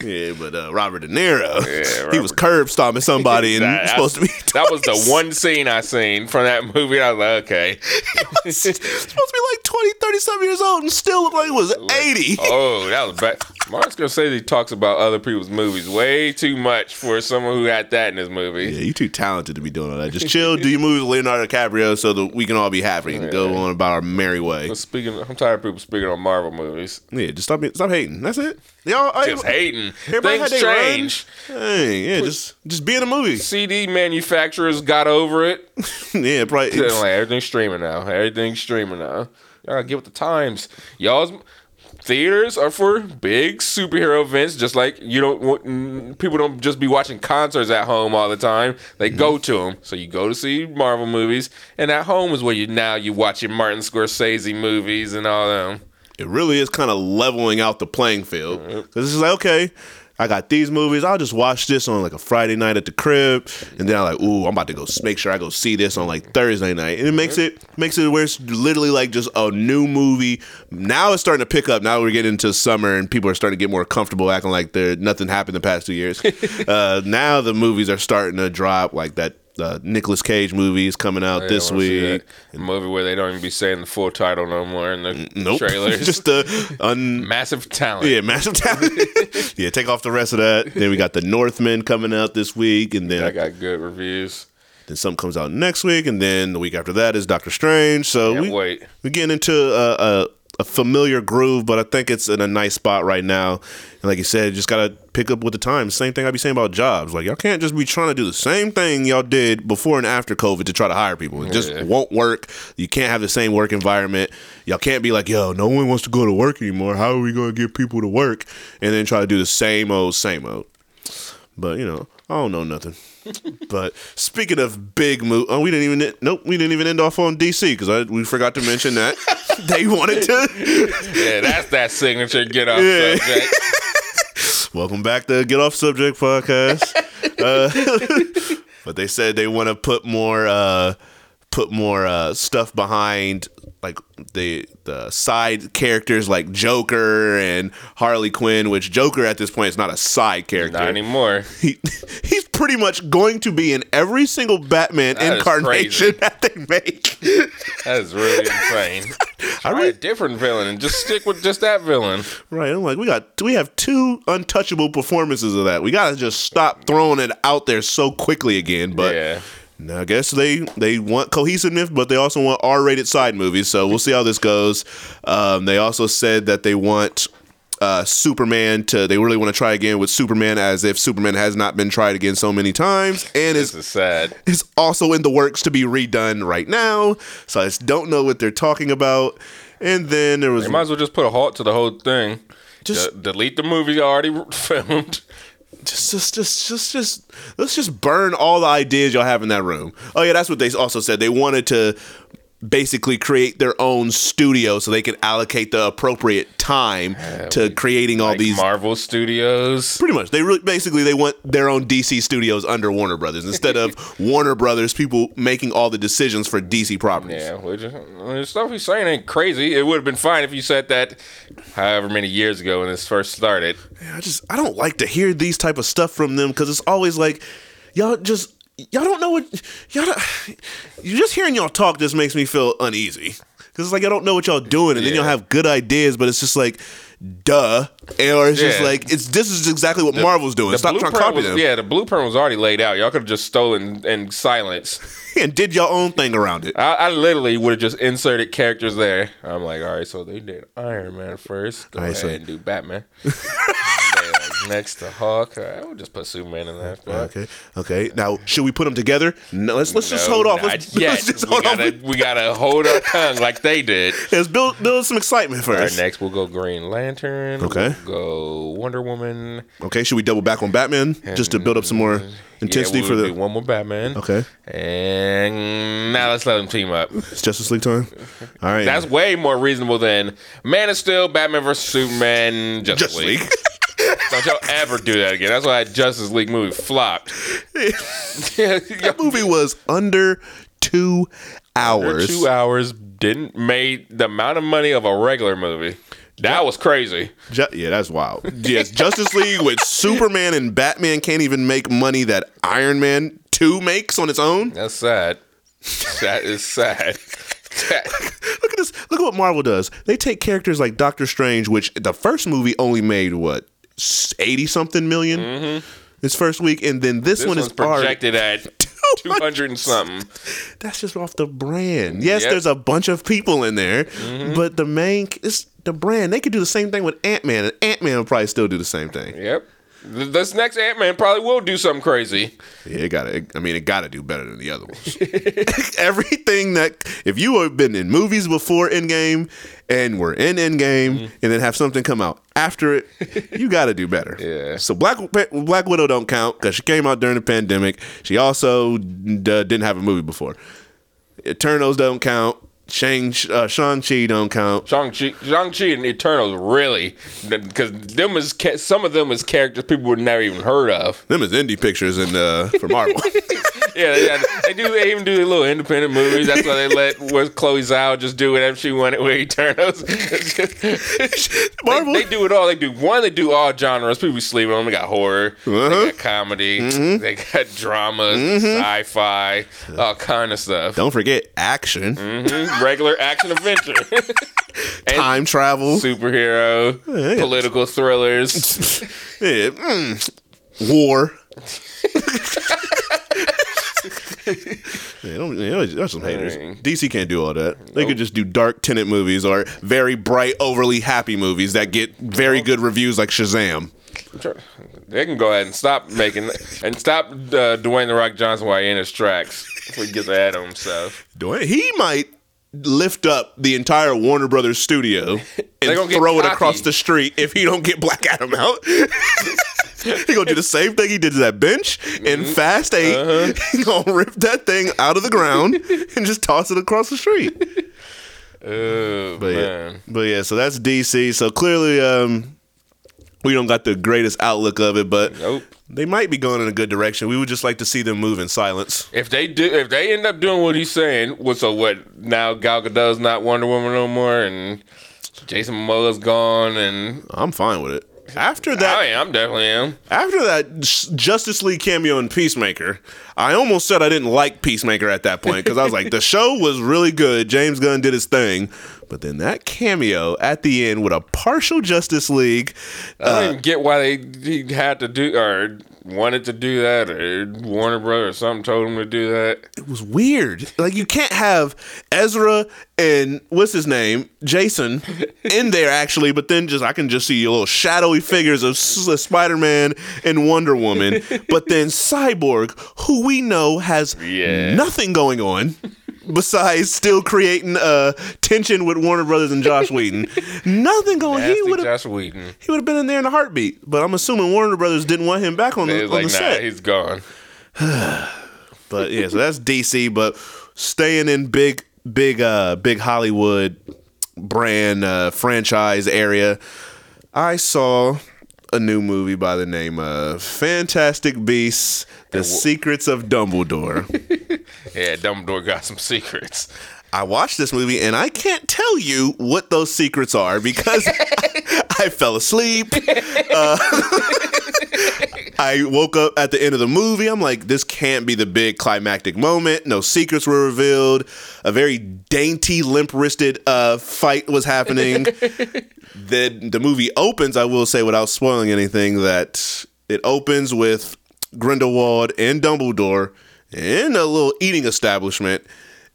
Yeah, but uh, Robert De Niro, Yeah, he was curb stomping somebody and That- supposed to be. That was the one scene I seen from that movie. I was like, okay. supposed to be like 20, 30 something years old and still look like he was 80. Oh, that was bad. Martin Scorsese talks about other people's movies way too much for someone who had that in his movie. Yeah, you too talented to be doing all that. Just chill, do your movie with Leonardo DiCaprio so that we can all be happy and go on about our merry way. But speaking, I'm tired of people speaking on Marvel movies. Yeah, just stop stop hating. That's it. Y'all, I, Just hating. everybody Things had their change. Hey, yeah, just just be in a movie. CD manufacturers got over it. yeah, probably. Like everything's streaming now. Everything's streaming now. Y'all get with the times. Y'all's theaters are for big superhero events. Just like you don't want people don't just be watching concerts at home all the time. They go mm-hmm. to them. So you go to see Marvel movies, and at home is where you now you watching Martin Scorsese movies and all them. it really is kind of leveling out the playing field mm-hmm. because it's like okay i got these movies. I'll just watch this on like a friday night at the crib and then i'm like ooh i'm about to go make sure i go see this on like thursday night. And it makes it makes it where it's literally like just a new movie. Now it's starting to pick up. Now we're getting into summer and people are starting to get more comfortable acting like there nothing happened the past two years. Uh, now the movies are starting to drop like that uh, Nicolas Cage movies coming out this I wanna see week. A movie where they don't even be saying the full title no more in the Nope, trailers. just the un. massive talent. Yeah, massive talent. yeah, take off the rest of that. Then we got the Northman coming out this week, and then I got good reviews. then something comes out next week, and then the week after that is Doctor Strange. So Can't we wait. we getting into a, a a familiar groove, but I think it's in a nice spot right now. And like you said, just gotta pick up with the times. Same thing I be saying about jobs. Like y'all can't just be trying to do the same thing y'all did before and after COVID to try to hire people. It just Yeah. won't work. You can't have the same work environment. Y'all can't be like, yo, no one wants to go to work anymore. How are we gonna get people to work? And then try to do the same old, same old. But you know, I don't know nothing. But speaking of big move, oh, we didn't even nope, we didn't even end off on DC because we forgot to mention that they wanted to. Yeah, that's that signature get off Yeah. subject. Welcome back to Get Off Subject podcast. uh, but they said they want to put more uh, put more uh, stuff behind like the the side characters like Joker and Harley Quinn. Which Joker at this point is not a side character. Not anymore. he, he's pretty much going to be in every single Batman That incarnation that they make. That is really insane. I Try really, a different villain and just stick with just that villain. right. I'm like, we got we have two untouchable performances of that. We gotta just stop throwing it out there so quickly again. But yeah. I guess they they want cohesiveness, but they also want R-rated side movies. So we'll see how this goes. Um, they also said that they want uh, Superman to. They really want to try again with Superman, as if Superman has not been tried again so many times, and This is is sad. is also in the works to be redone right now. So I just don't know what they're talking about. And then there was You might as well just put a halt to the whole thing. Just- De- delete the movie already filmed. Just, just, just, just, just, let's just burn all the ideas y'all have in that room. Oh yeah, that's what they also said. They wanted to basically create their own studio so they can allocate the appropriate time to creating all Like these. Marvel Studios. Pretty much, they really basically they want their own DC studios under Warner Brothers instead of Warner Brothers people making all the decisions for DC properties. Yeah, which the stuff he's saying ain't crazy. It would have been fine if you said that however many years ago when this first started. Yeah, I just I don't like to hear these type of stuff from them because it's always like y'all just y'all don't know what y'all don't, you just hearing y'all talk just makes me feel uneasy because it's like I don't know what y'all doing and then y'all have good ideas but it's just like duh or it's just like it's this is exactly what Marvel's doing stop trying to copy was, them yeah, the blueprint was already laid out. Y'all could have just stolen in silence. and did your own thing around it I, I literally would have just inserted characters there. I'm like, all right, so they did Iron Man first. Go right, ahead so- and do Batman. Next to Hawk, I would just put Superman in that. spot. okay okay now should we put them together no let's let's just hold off let's, let's just we hold off gotta we gotta hold our tongue like they did. let's build build some excitement All right, first next we'll go Green Lantern. Okay. We'll go Wonder Woman. okay should we double back on Batman just to build up some more intensity yeah, for we'll the do one more Batman. okay And now let's let them team up. It's Justice League time. All right, That's way more reasonable than Man of Steel, Batman versus Superman, Justice, Justice League. League. Don't y'all ever do that again. That's why that Justice League movie flopped. that movie was under two hours. Two hours didn't made the amount of money of a regular movie. That was crazy. Ju- yeah, that's wild. Yes, Justice League with Superman and Batman can't even make money that Iron Man two makes on its own. That's sad. That is sad. Look at this. Look at what Marvel does. They take characters like Doctor Strange, which the first movie only made what eighty something 1000000 its first week, and then this, Mm-hmm. This one is projected at 200 and something. That's just off the brand. Yes, Yep. there's a bunch of people in there, Mm-hmm. but the main it's the brand. They could do the same thing with Ant Man, and Ant Man would probably still do the same thing. Yep. Th- This next Ant Man probably will do something crazy. Yeah, it got to I mean, it got to do better than the other ones. Everything that if you have been in movies before Endgame and were in Endgame Mm-hmm. and then have something come out after it, you got to do better. Yeah. So Black Black Widow don't count because she came out during the pandemic. She also d- didn't have a movie before. Eternals don't count. Shang uh, Shang Chi don't count. Shang-Chi, Shang-Chi and Eternals really, because them is some of them is characters people would never even heard of. Them is indie pictures and uh, for Marvel. Yeah, they, they do. They even do little independent movies. That's why they let was Chloe Zhao just do whatever she wanted with Eternals. Marvel. They, they do it all. They do one. They do all genres. People be sleeping on. them. They got horror. Uh-huh. They got comedy. Mm-hmm. They got drama, sci-fi, all kind of stuff. Don't forget action, Mhm. Regular action adventure, time travel, superhero, yeah. political thrillers. yeah, mm, war. Yeah, don't, yeah, there's some haters. DC can't do all that. They could just do dark tenant movies or very bright, overly happy movies that get very good reviews, like Shazam. They can go ahead and stop making and stop uh, Dwayne the Rock Johnson while he in his tracks before he gets ahead of himself. Dwayne, he might lift up the entire Warner Brothers studio and gonna get throw it cocky. across the street if he don't get Black Adam out. he gonna do the same thing he did to that bench in Mm-hmm. Fast 8 Uh-huh. He gonna rip that thing out of the ground and just toss it across the street. Oh But man. yeah, but yeah, so that's DC. So clearly, um, we don't got the greatest outlook of it, but Nope. they might be going in a good direction. We would just like to see them move in silence. If they do, if they end up doing what he's saying, what so what? Now Gal Gadot's not Wonder Woman no more, and Jason Momoa's gone, and I'm fine with it. After that, I am definitely am. After that Justice League cameo in Peacemaker, I almost said I didn't like Peacemaker at that point because I was like, the show was really good. James Gunn did his thing. But then that cameo at the end with a partial Justice League, I don't uh, even get why they he had to do or wanted to do that, or Warner Brothers or something told him to do that. it was weird. Like, you can't have Ezra and what's his name? Jason in there actually, but then just I can just see little shadowy figures of uh, Spider Man and Wonder Woman. but then Cyborg, who we know has Yeah. nothing going on. Besides still creating uh, tension with Warner Brothers and Joss Whedon, nothing going. He would Joss Whedon. he would have been in there in a heartbeat. But I'm assuming Warner Brothers didn't want him back on the, on like, the nah, set. he's gone. But yeah, so that's DC. But staying in big, big, uh, big Hollywood brand uh, franchise area, I saw a new movie by the name of Fantastic Beasts: The Secrets of Dumbledore. Yeah, Dumbledore got some secrets. I watched this movie and I can't tell you what those secrets are because I, I fell asleep. Uh, I woke up at the end of the movie. I'm like, this can't be the big climactic moment. No secrets were revealed. A very dainty, limp wristed uh, fight was happening. The, the movie opens, I will say without spoiling anything, that it opens with Grindelwald and Dumbledore in a little eating establishment.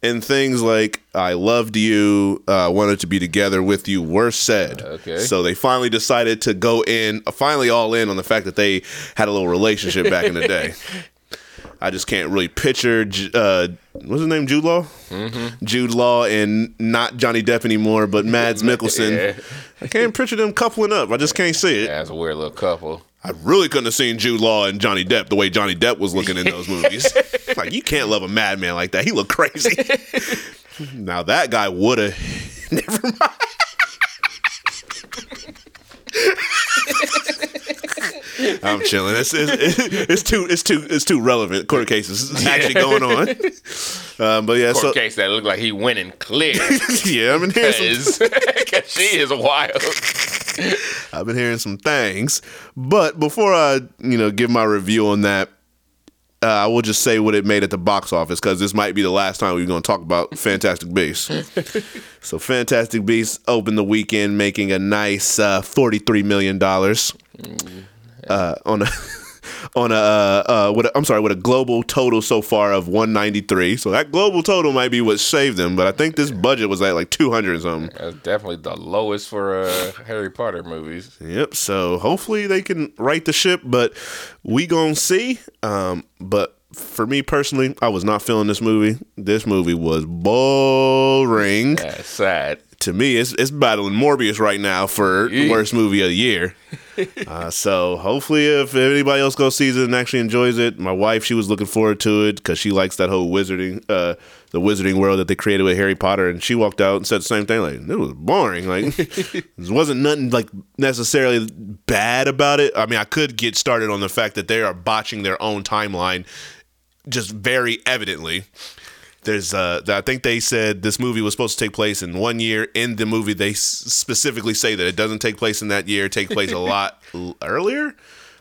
And things like "I loved you," uh, "wanted to be together with you" were said. Okay. So they finally decided to go in, uh, finally all in on the fact that they had a little relationship back in the day. I just can't really picture. Uh, what's his name? Jude Law. Mm-hmm. Jude Law and not Johnny Depp anymore, but Mads Mikkelsen. Yeah. I can't picture them coupling up. I just can't see it. Yeah, it's a weird little couple. I really couldn't have seen Jude Law and Johnny Depp the way Johnny Depp was looking in those movies. like you can't love a madman like that. He looked crazy. now that guy would have. Never mind. I'm chilling. It's, it's, it's too it's too it's too relevant. Court cases actually going on. Um, but yeah, Court so case that looked like he winning clear. yeah, I've been hearing some, Because she is wild. I've been hearing some things. But before I you know give my review on that, uh, I will just say what it made at the box office because this might be the last time we're going to talk about Fantastic Beasts. so Fantastic Beasts opened the weekend making a nice uh, forty-three million dollars uh, on a on a uh, uh, with a, I'm sorry with a global total so far of one ninety-three. So that global total might be what saved them, but I think this budget was at like two hundred something. That's definitely the lowest for uh, Harry Potter movies. Yep. So hopefully they can right the ship, but we gonna see. Um, but for me personally, I was not feeling this movie. This movie was boring. That's sad. To me, it's it's battling Morbius right now for Yeah. worst movie of the year. uh, so hopefully, if anybody else goes sees it and actually enjoys it, my wife she was looking forward to it because she likes that whole wizarding, uh, the wizarding world that they created with Harry Potter, and she walked out and said the same thing. Like it was boring. Like there wasn't nothing like necessarily bad about it. I mean, I could get started on the fact that they are botching their own timeline just very evidently. There's, uh, I think they said this movie was supposed to take place in one year. In the movie, they s- specifically say that it doesn't take place in that year. Take place a lot earlier,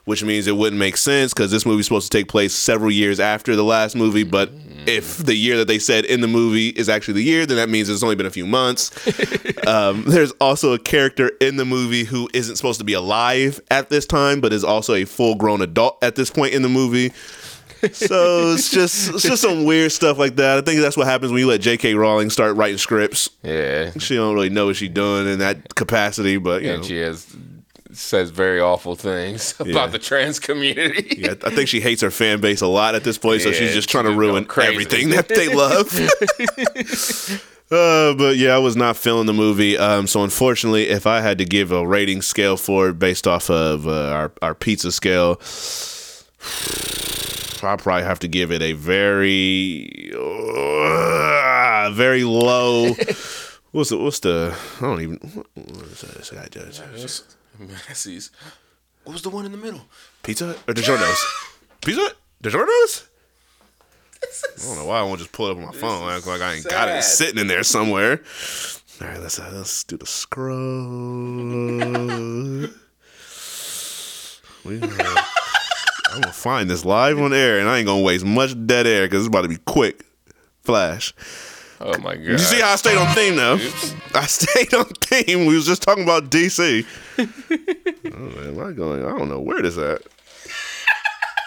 which means it wouldn't make sense because this movie's supposed to take place several years after the last movie. But if the year that they said in the movie is actually the year, then that means it's only been a few months. um, there's also a character in the movie who isn't supposed to be alive at this time, but is also a full grown adult at this point in the movie. So it's just it's just some weird stuff like that. I think that's what happens when you let J.K. Rowling start writing scripts. Yeah. She don't really know what she's doing in that capacity, but you And know, she has says very awful things about Yeah. the trans community. yeah, I think she hates her fan base a lot at this point. so Yeah, she's just trying to ruin everything that they love. Uh, but yeah, I was not feeling the movie. Um, so unfortunately, if I had to give a rating scale for it based off of uh, our our pizza scale, I'll probably have to give it a very, uh, very low. What's the what's the? I don't even. What, is that? This guy does. Massey's. What was the one in the middle? Pizza Hut or DiGiorno's? Pizza Hut? DiGiorno's? I don't know why I won't just pull it up on my phone. Act like I ain't got it. Sitting in there somewhere. All right, let's uh, let's do the scroll. We, uh, I'm gonna find this live on air, and I ain't gonna waste much dead air because it's about to be quick. Flash. Oh my god. You see how I stayed on theme though? I stayed on theme. We was just talking about DC. oh, am I going? I don't know where this at.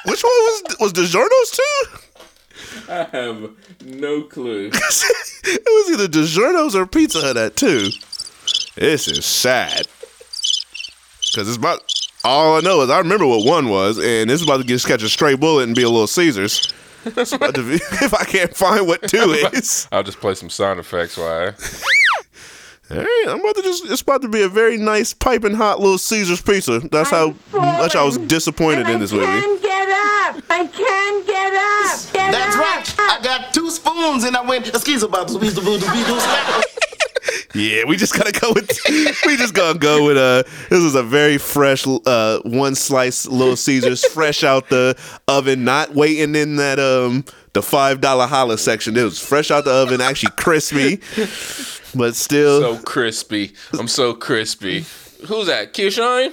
Which one was was DiGiorno's too? I have no clue. it was either DiGiorno's or Pizza Hut at two. This is sad. Cause it's about all I know is I remember what one was, and this is about to get catch a stray bullet and be a little Caesars. It's to be, if I can't find what two is. I'll just play some sound effects while I All right, I'm about to just. It's about to be a very nice, piping hot little Caesar's pizza. That's how much I was disappointed in this movie. I can't get up. I can't get up. Get That's up. right. I got two spoons and I went skis about to be Yeah, we just gotta go with. we just gonna go with. Uh, this is a very fresh, uh, one slice Little Caesars, fresh out the oven, not waiting in that um the five dollar holla section. It was fresh out the oven, actually crispy, but still. so crispy. I'm so crispy. Who's that? Keyshawn?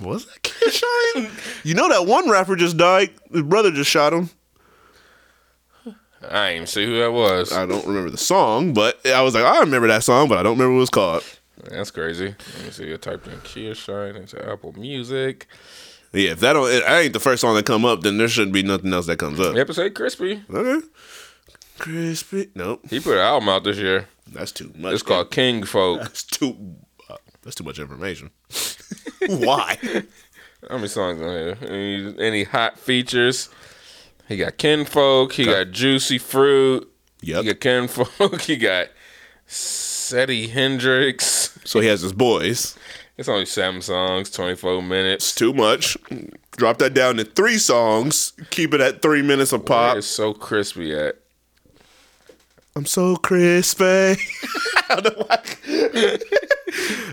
was you know that one rapper just died. His brother just shot him. I ain't even see who that was. I don't remember the song, but I was like, I remember that song, but I don't remember what was called. That's crazy. Let me see. I typed in Keyshawn into Apple Music. Yeah, if that don't, it ain't the first song that come up, then there shouldn't be nothing else that comes up. Yep, it say crispy. Okay. Crispy. Nope, He put an album out this year. that's too much. It's called King Folk. That's too. Uh, that's too much information. Why? How many songs on here? Any, any hot features? He got Kinfolk. He got Juicy Fruit. Yep. He got Kinfolk. He got Seti Hendrix. So he has his boys. It's only seven songs, 24 minutes. It's too much. Drop that down to three songs. Keep it at three minutes a pop. It's so crispy at. I'm so crispy. I don't know why.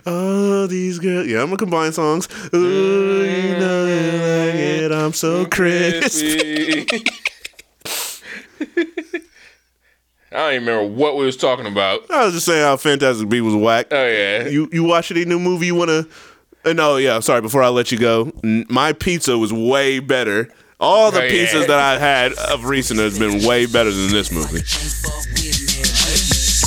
All these girls. Yeah, I'm gonna combine songs. Ooh, you know they like it. I'm so crispy. Crispy. I don't even remember what we was talking about. I was just saying how Fantastic Beast was whack. Oh yeah. You you watch any new movie you wanna? Uh, no, yeah. Sorry. Before I let you go, n- my pizza was way better. All the Oh, yeah. pizzas that I've had of recent has been way better than this movie.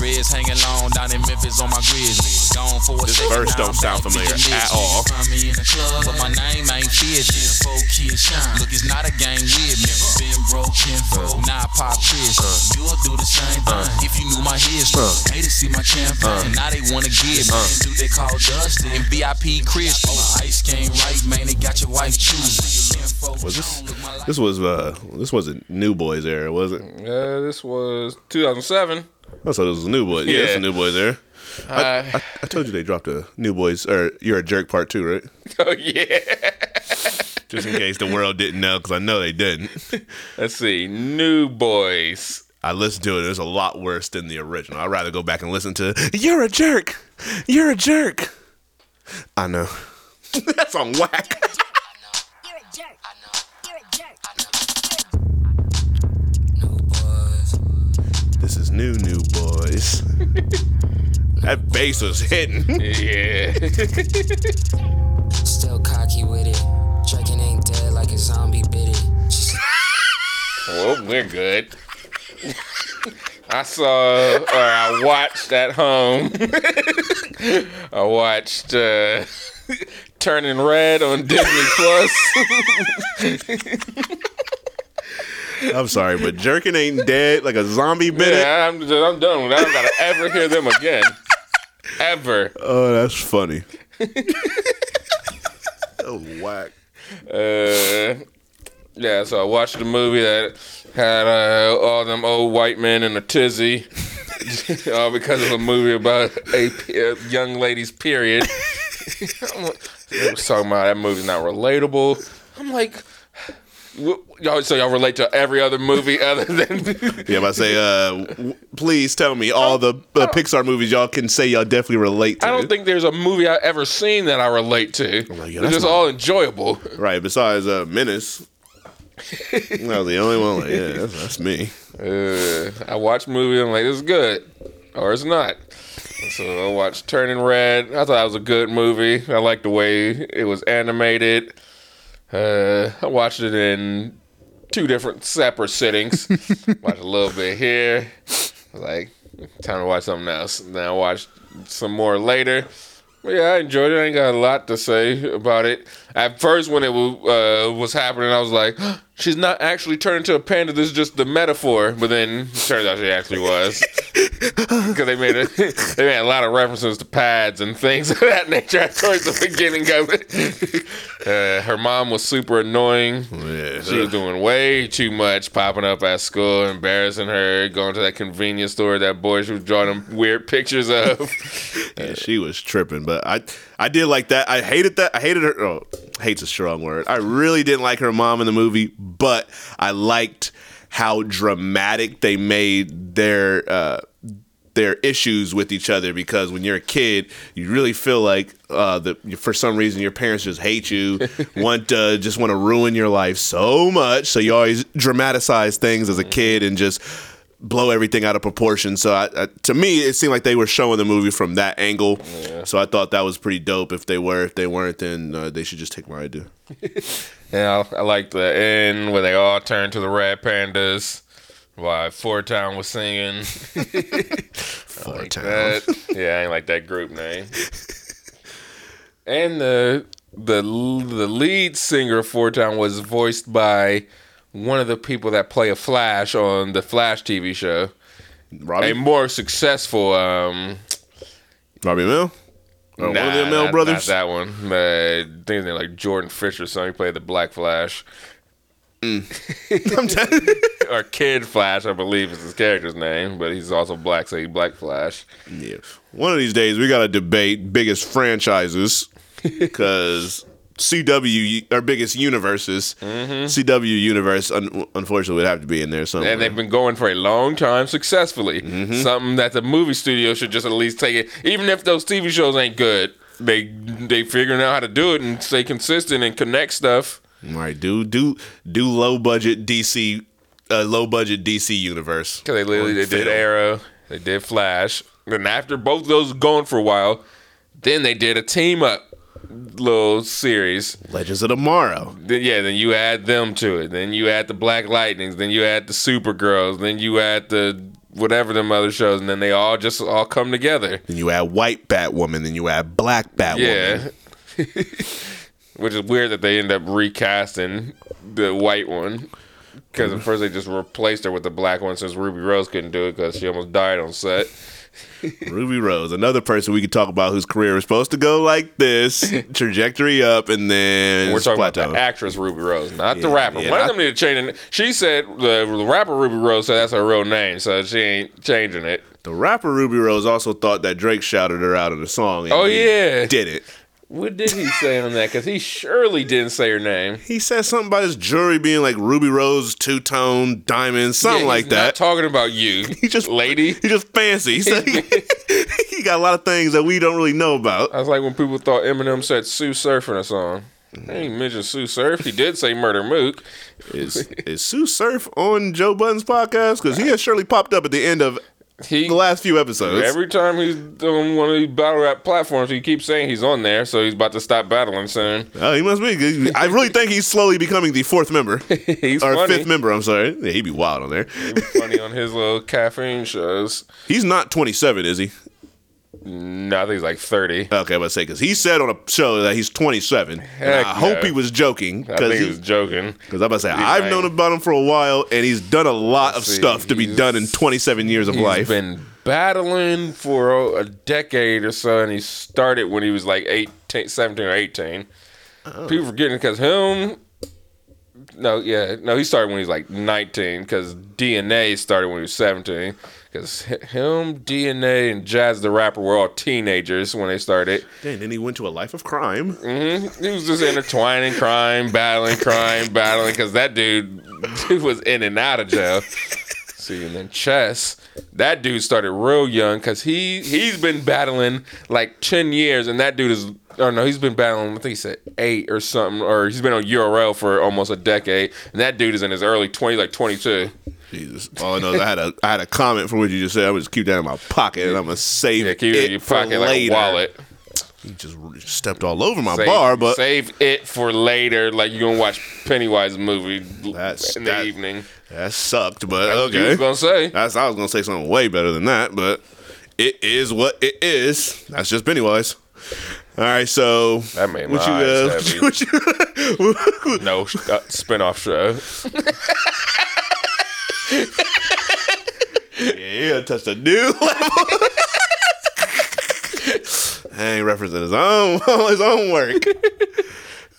Dreads hanging long down in Memphis on my grizzly. Gone for a This second, verse now don't I'm sound familiar at all. Find me in the club, but my name ain't 50. Four kids shine. Look, it's not a game with me. Been broken for, now I pop Chris. You'll do the same uh. thing if you knew my history. Uh. Hate to see my uh. campaign, now they wanna give me. Do they call Dustin and VIP Chris? My oh, ice game right, man. They got your wife choosing. Was this? This was uh this wasn't New Boyz era, was it? Yeah, this was 2007. I thought it was New boy. Yeah, it's a New Boyz era. Uh, I, I told you they dropped a New Boyz or You're a Jerk Part Two, right? oh yeah. Just in case the world didn't know, because I know they didn't. Let's see. New Boyz. I listened to it. It was a lot worse than the original. I'd rather go back and listen to "You're a Jerk, You're a Jerk." I know. That's on whack. This is new, new boys. that bass was hitting. Yeah. Still cocky with it. Draken ain't dead like a zombie bit it. well, we're good. I saw, or I watched at home. I watched uh, Turning Red on Disney Plus. I'm sorry, but Jerkin ain't dead like a zombie bit. it. yeah, I'm, I'm done with that. I don't gotta ever hear them again. Ever. Oh, that's funny. oh, whack. Uh, yeah, so I watched a movie that had uh, all them old white men in a tizzy, all because of a movie about a, a young lady's period. I'm like- was talking about that movie's not relatable. I'm like, wh- y'all, so y'all relate to every other movie other than Yeah, but I say, uh, w- please tell me all the uh, Pixar movies y'all can say y'all definitely relate to. I don't think there's a movie I've ever seen that I relate to. like, yeah, They're that's just not- all enjoyable. Right, besides uh, Menace. I was the only one like, yeah, that's, that's me. Uh, I watch movie. I'm like, this is good, or it's not. So I watched Turning Red. I thought it was a good movie. I liked the way it was animated. Uh, I watched it in two different separate sittings. watch a little bit here. Like, time to watch something else. Then I watched some more later. But yeah, I enjoyed it. I ain't got a lot to say about it. At first, when it was, uh, was happening, I was like, she's not actually turned into a panda. This is just the metaphor. But then it turns out she actually was. Because they made a, they made a lot of references to pads and things of that nature towards the beginning of it. Uh, her mom was super annoying. Yeah. She was doing way too much, popping up at school, embarrassing her, going to that convenience store that boy she was drawing them weird pictures of. Yeah, she was tripping, but I I did like that. I hated that. I hated her. Oh, hate's a strong word. I really didn't like her mom in the movie, but I liked how dramatic they made their uh, their issues with each other. Because when you're a kid, you really feel like uh, that for some reason your parents just hate you, want to just want to ruin your life so much. So you always dramatize things as a kid and just blow everything out of proportion. So I, I, to me, it seemed like they were showing the movie from that angle. So I thought that was pretty dope. If they were, if they weren't, then uh, they should just take my idea. Yeah, I, I like the end where they all turned to the Red Pandas while Four Town was singing. Four Like Town. that. Yeah, I ain't like that group name. And the the the lead singer of Four Town was voiced by one of the people that play a Flash on the Flash TV show. Robbie, A more successful um Robbie Amell, or one of the Amell brothers. Not that one. Uh, I think they're like Jordan Fisher, so he played the Black Flash. Telling- or Kid Flash, I believe is his character's name, but he's also black, so he's Black Flash. yeah. One of these days, we got to debate biggest franchises because CW our biggest universes. CW universe, un- unfortunately, would have to be in there somewhere. And they've been going for a long time successfully. Mm-hmm. Something that the movie studio should just at least take it, even if those TV shows ain't good. They they figuring out how to do it and stay consistent and connect stuff. All right, do do do low budget DC, uh, low budget DC universe. Cause they literally they did Arrow, they did Flash, and after both those going for a while, then they did a team up little series. Legends of Tomorrow. Then yeah, then you add them to it. Then you add the Black Lightnings. Then you add the Supergirls. Then you add the whatever them other shows, and then they all just all come together. Then you add white Batwoman. Then you add black Batwoman. Yeah. Which is weird that they end up recasting the white one. Because at first they just replaced her with the black one since Ruby Rose couldn't do it because she almost died on set. Ruby Rose, another person we could talk about whose career was supposed to go like this, trajectory up, and then We're talking plateau. about the actress Ruby Rose, not the rapper. yeah, One of them need to change it. She said the, the rapper Rubi Rose said that's her real name, so she ain't changing it. The rapper Rubi Rose also thought that Drake shouted her out in the song. and Oh, yeah. did it. What did he say on that? Because he surely didn't say her name. He said something about his jewelry being like Ruby Rose, two tone, diamonds, something Yeah, like that. Not talking about you, he just lady. He just fancy. He said he, got a lot of things that we don't really know about. That's like when people thought Eminem said Tsu Surf in a song. He ain't mentioned Tsu Surf. He did say Murda Mook. Is is Tsu Surf on Joe Budden's podcast? Because he has surely popped up at the end of He the last few episodes. every time he's on one of these battle rap platforms, he keeps saying he's on there, so he's about to stop battling soon. oh, he must be. I really think he's slowly becoming the fourth member He's or funny. fifth member. I'm sorry. Yeah, he'd be wild on there. funny on his little caffeine shows. He's not 27, is he? No, I think he's like thirty. Okay, I'm about to say because he said on a show that he's 27. and Heck I hope he was joking I think he was joking. Because I'm about to say He's I've like- known about him for a while and he's done a lot of See, stuff to be done in 27 years of He's life. been battling for a decade or so, and he started when he was like 18, 17 or 18. Oh. People forgetting because him. No, yeah, no, he started when he was like 19 because DNA started when he was 17. Because him, DNA, and Jaz the Rapper were all teenagers when they started. Dang, then he went to a life of crime. Mm-hmm. He was just intertwining crime, battling crime, battling because that dude, dude was in and out of jail. See, and then chess, that dude started real young because he he's been battling like ten years, and that dude is. Oh no, he's been battling. I think he said eight or something, or he's been on URL for almost a decade, and that dude is in his early twenties, like twenty two. Jesus. All I know is I had a I had a comment for what you just said. I'm just keep that in my pocket and I'm gonna save Yeah, keep it it in your pocket like a wallet. He just stepped all over my Save, bar, but save it for later, like you're gonna watch Pennywise movie That's- in the that- evening. That sucked. But That's what you okay, was gonna say. That's I was gonna say something way better than that, but it is what it is. That's just Pennywise. All right, so That made what my you, uh, what you, No uh, spin-off show. yeah, touched a new level. I ain't referencing his own his own work.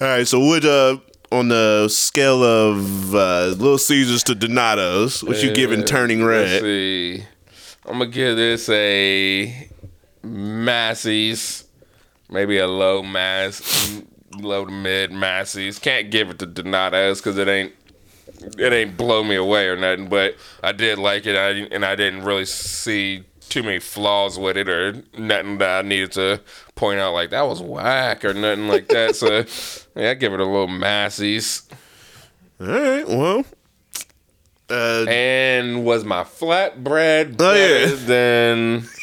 All right, so would uh on the scale of uh, Little Caesars to Donato's, what you giving Turning Let's Red? see. I'm gonna give this a Massey's, maybe a low mass, low to mid Massey's. Can't give it to Donato's because it ain't it ain't blow me away or nothing. But I did like it, I, and I didn't really see too many flaws with it or nothing that I needed to point out like that was whack or nothing like that. so yeah, I give it a little Massey's. All right, well, uh, And was my flatbread Oh, yeah. better than?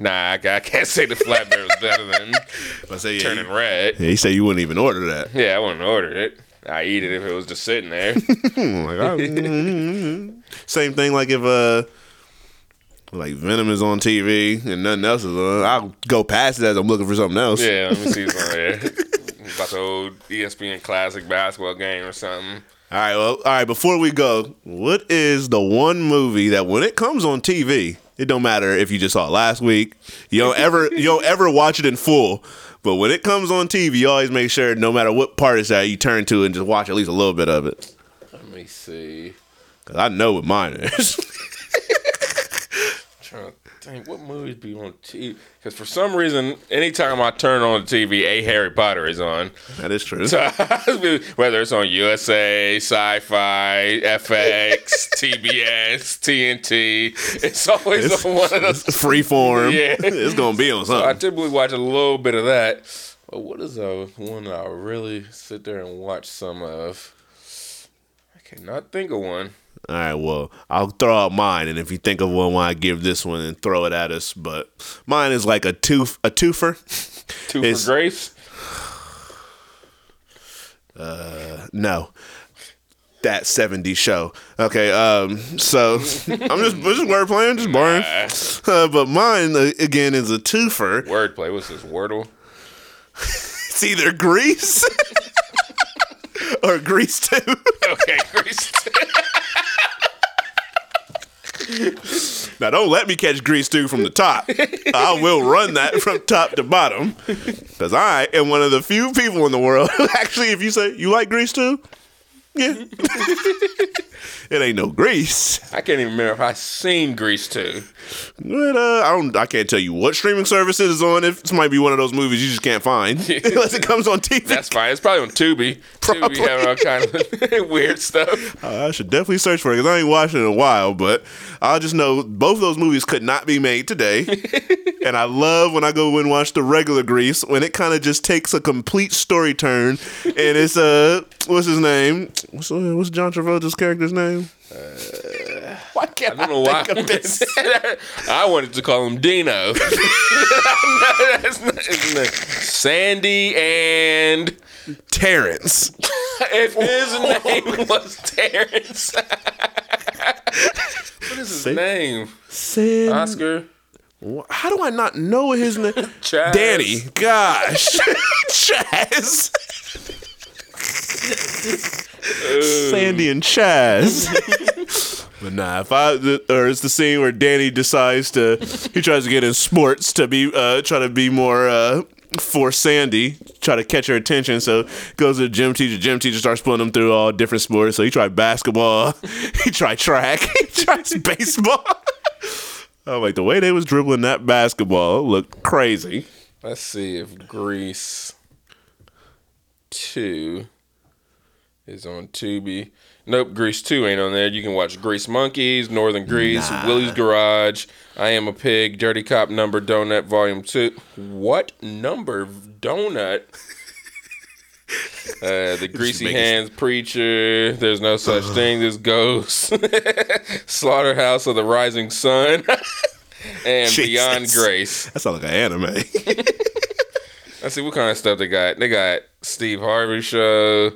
Nah, I, I can't say the flatbread was better than I say yeah, turning you, red. yeah, he said you wouldn't even order that. Yeah, I wouldn't order it. I eat it if it was just sitting there. Like, I- mm, Same thing like if uh like Venom is on TV and nothing else is on, I'll go past it as I'm looking for something else. yeah, let me see something there. About the old ESPN classic basketball game or something. All right, well, all right. Before we go, what is the one movie that when it comes on TV, it don't matter if you just saw it last week, you don't ever you don't ever watch it in full, but when it comes on TV, you always make sure no matter what part it's at, you turn to and just watch at least a little bit of it. Let me see. Cause I know what mine is. think what movies be on TV. Because for some reason, anytime I turn on the TV, a Harry Potter is on. that is true. So, whether it's on USA, Sci-Fi, FX, TBS, TNT, it's always It's- on one of those. Freeform. Yeah. it's gonna be on something. I typically watch a little bit of that. But what is a one that I really sit there and watch some of? I cannot think of one. All right, well, I'll throw out mine, and if you think of one, why I give this one and throw it at us. But mine is like a tooth, a twofer. Two for Grace. No. That 70s show. Okay, um, so I'm just just wordplay, I'm just boring. Uh, but mine uh, again is a twofer. Wordplay. What's this? Wordle. It's either Grease or Grease 2. Okay, Grace. now don't let me catch Grease 2 from the top. I will run that from top to bottom. Because I am one of the few people in the world. Actually, if you say you like Grease 2, yeah. it ain't no Grease. I can't even remember if I seen Grease 2. But uh, I don't. I can't tell you what streaming service it is on. If this might be one of those movies you just can't find unless it comes on TV. That's fine. It's probably on Tubi. Probably. Tubi having all kind of weird stuff. Uh, I should definitely search for it because I ain't watched it in a while. But I just know both of those movies could not be made today. and I love when I go and watch the regular Grease when it kind of just takes a complete story turn. and it's uh, what's his name? What's, uh, what's John Travolta's character's name? Why can't I don't know why. think of this? I wanted to call him Dino. That's not his name. Sandy and Terrence. if his name was Terrence. what is his Say- name? Sam. Oscar. How do I not know his name? Chaz. Danny. Gosh. Chaz. Sandy and Chaz. but nah, if I or it's the scene where Danny decides to he tries to get in sports to be uh try to be more uh for Sandy, try to catch her attention. So goes to the gym teacher. Gym teacher starts pulling him through all different sports. So he tried basketball, he tried track, he tries baseball. I'm like the way they was dribbling that basketball looked crazy. Let's see if Grease 2 is on Tubi. Nope, Grease 2 ain't on there. You can watch Grease Monkeys, Northern Grease, Willie's Garage, I Am a Pig, Dirty Cop Number Donut Volume 2. What number donut? Uh, the Greasy Hands Preacher, There's No Such Thing as Ghosts, Slaughterhouse of the Rising Sun, and Beyond. Grace. That sounds like an anime. Let's see what kind of stuff they got. They got Steve Harvey show.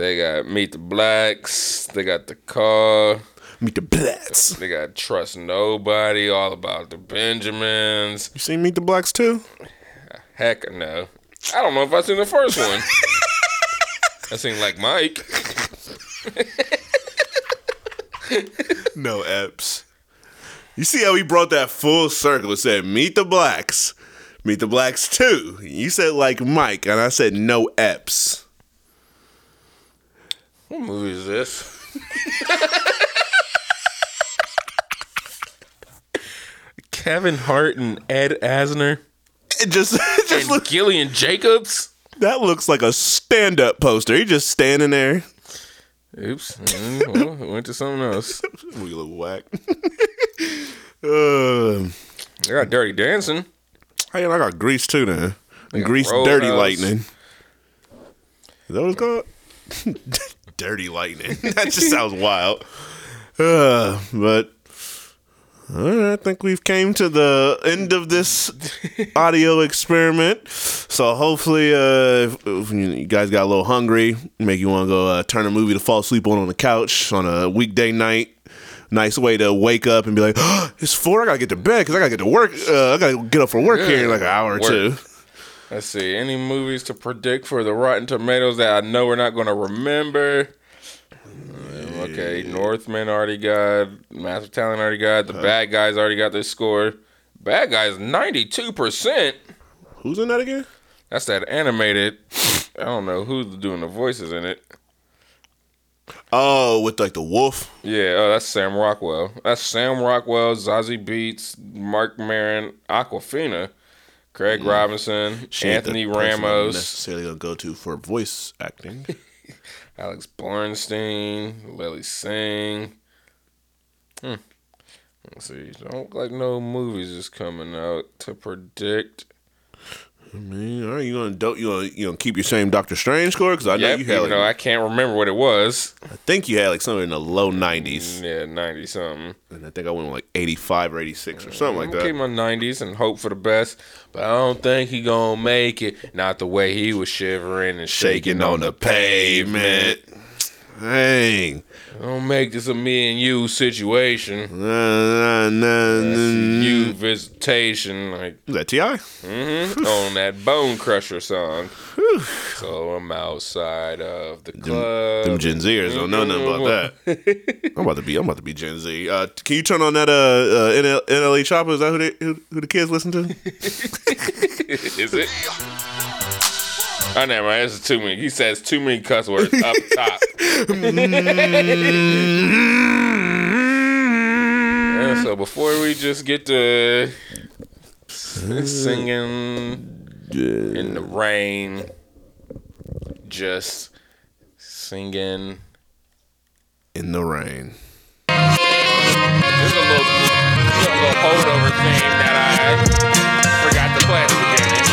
They got Meet the Blacks. They got the car. Meet the Blacks. They got Trust Nobody. All about the Benjamins. You seen Meet the Blacks too? Heck no. I don't know if I seen the first one. I seen like Mike. No Epps. You see how he brought that full circle? It said Meet the Blacks. Meet the Blacks too. You said like Mike, and I said no Epps. What movie is this? Kevin Hart and Ed Asner It just, it just and looks, Gillian Jacobs. that looks like a stand-up poster. He just standing there. Oops. Mm, well, went to something else. We look whack. uh, They got Dirty Dancing. hey, I got Grease too now. Grease. Dirty Lightning. Is that what it's called? Dirty Lightning. that just sounds wild. Uh, but right, I think we've came to the end of this audio experiment. So hopefully, uh, if, if you guys got a little hungry, make you want to go uh, turn a movie to fall asleep on on the couch on a weekday night. Nice way to wake up and be like, oh, "It's four. I gotta get to bed because I gotta get to work. Uh, I gotta get up for work here in like an hour or Work. two." Let's see. Any movies to predict for the Rotten Tomatoes that I know we're not going to remember? Uh, Okay, Northman already got, Massive Talent already got, the Bad Guys already got their score. Bad Guys 92%. Who's in that again? That's that animated. I don't know who's doing the voices in it. Oh, with like the wolf. Yeah, oh, that's Sam Rockwell. That's Sam Rockwell, Zazie Beetz, Marc Maron, Awkwafina, Craig Robinson, Mm. She Anthony Ramos. necessarily gonna go to for voice acting. Alex Borstein, Lilly Singh. Hmm. Let's see. Don't look like no movies is coming out to predict. I mean, all right, you gonna do, you gonna you gonna keep your same Doctor Strange score because I know Yep, you had like, though I can't remember what it was. I think you had like somewhere in the low nineties, mm, Yeah, ninety something. and I think I went with like eighty five or eighty six or something like mm, I'm gonna keep my nineties and hope for the best, but I don't think he gonna make it. Not the way he was shivering and shaking, Shaking on the pavement. Dang. Don't make this a me and you situation. Nah, nah, nah, That's nah. you visitation, like Is that T.I.? on that Bone Crusher song. so I'm outside of the club. Them Gen Zers don't know nothing about that. I'm about to be. I'm about to be Gen Z. Uh, can you turn on that uh, uh NL, NLE Choppa? Is that who, they, who, who the kids listen to? Is it? Oh, never mind. This is too many. He says too many cuss words up top. Yeah, so before we just get to singing in the rain, just singing. In the rain. There's a little, there's a little holdover theme that I forgot to play at the beginning.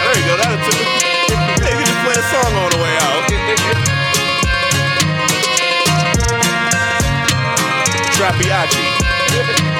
There you go. That'll too. Play a song on the way out. Trappiachi.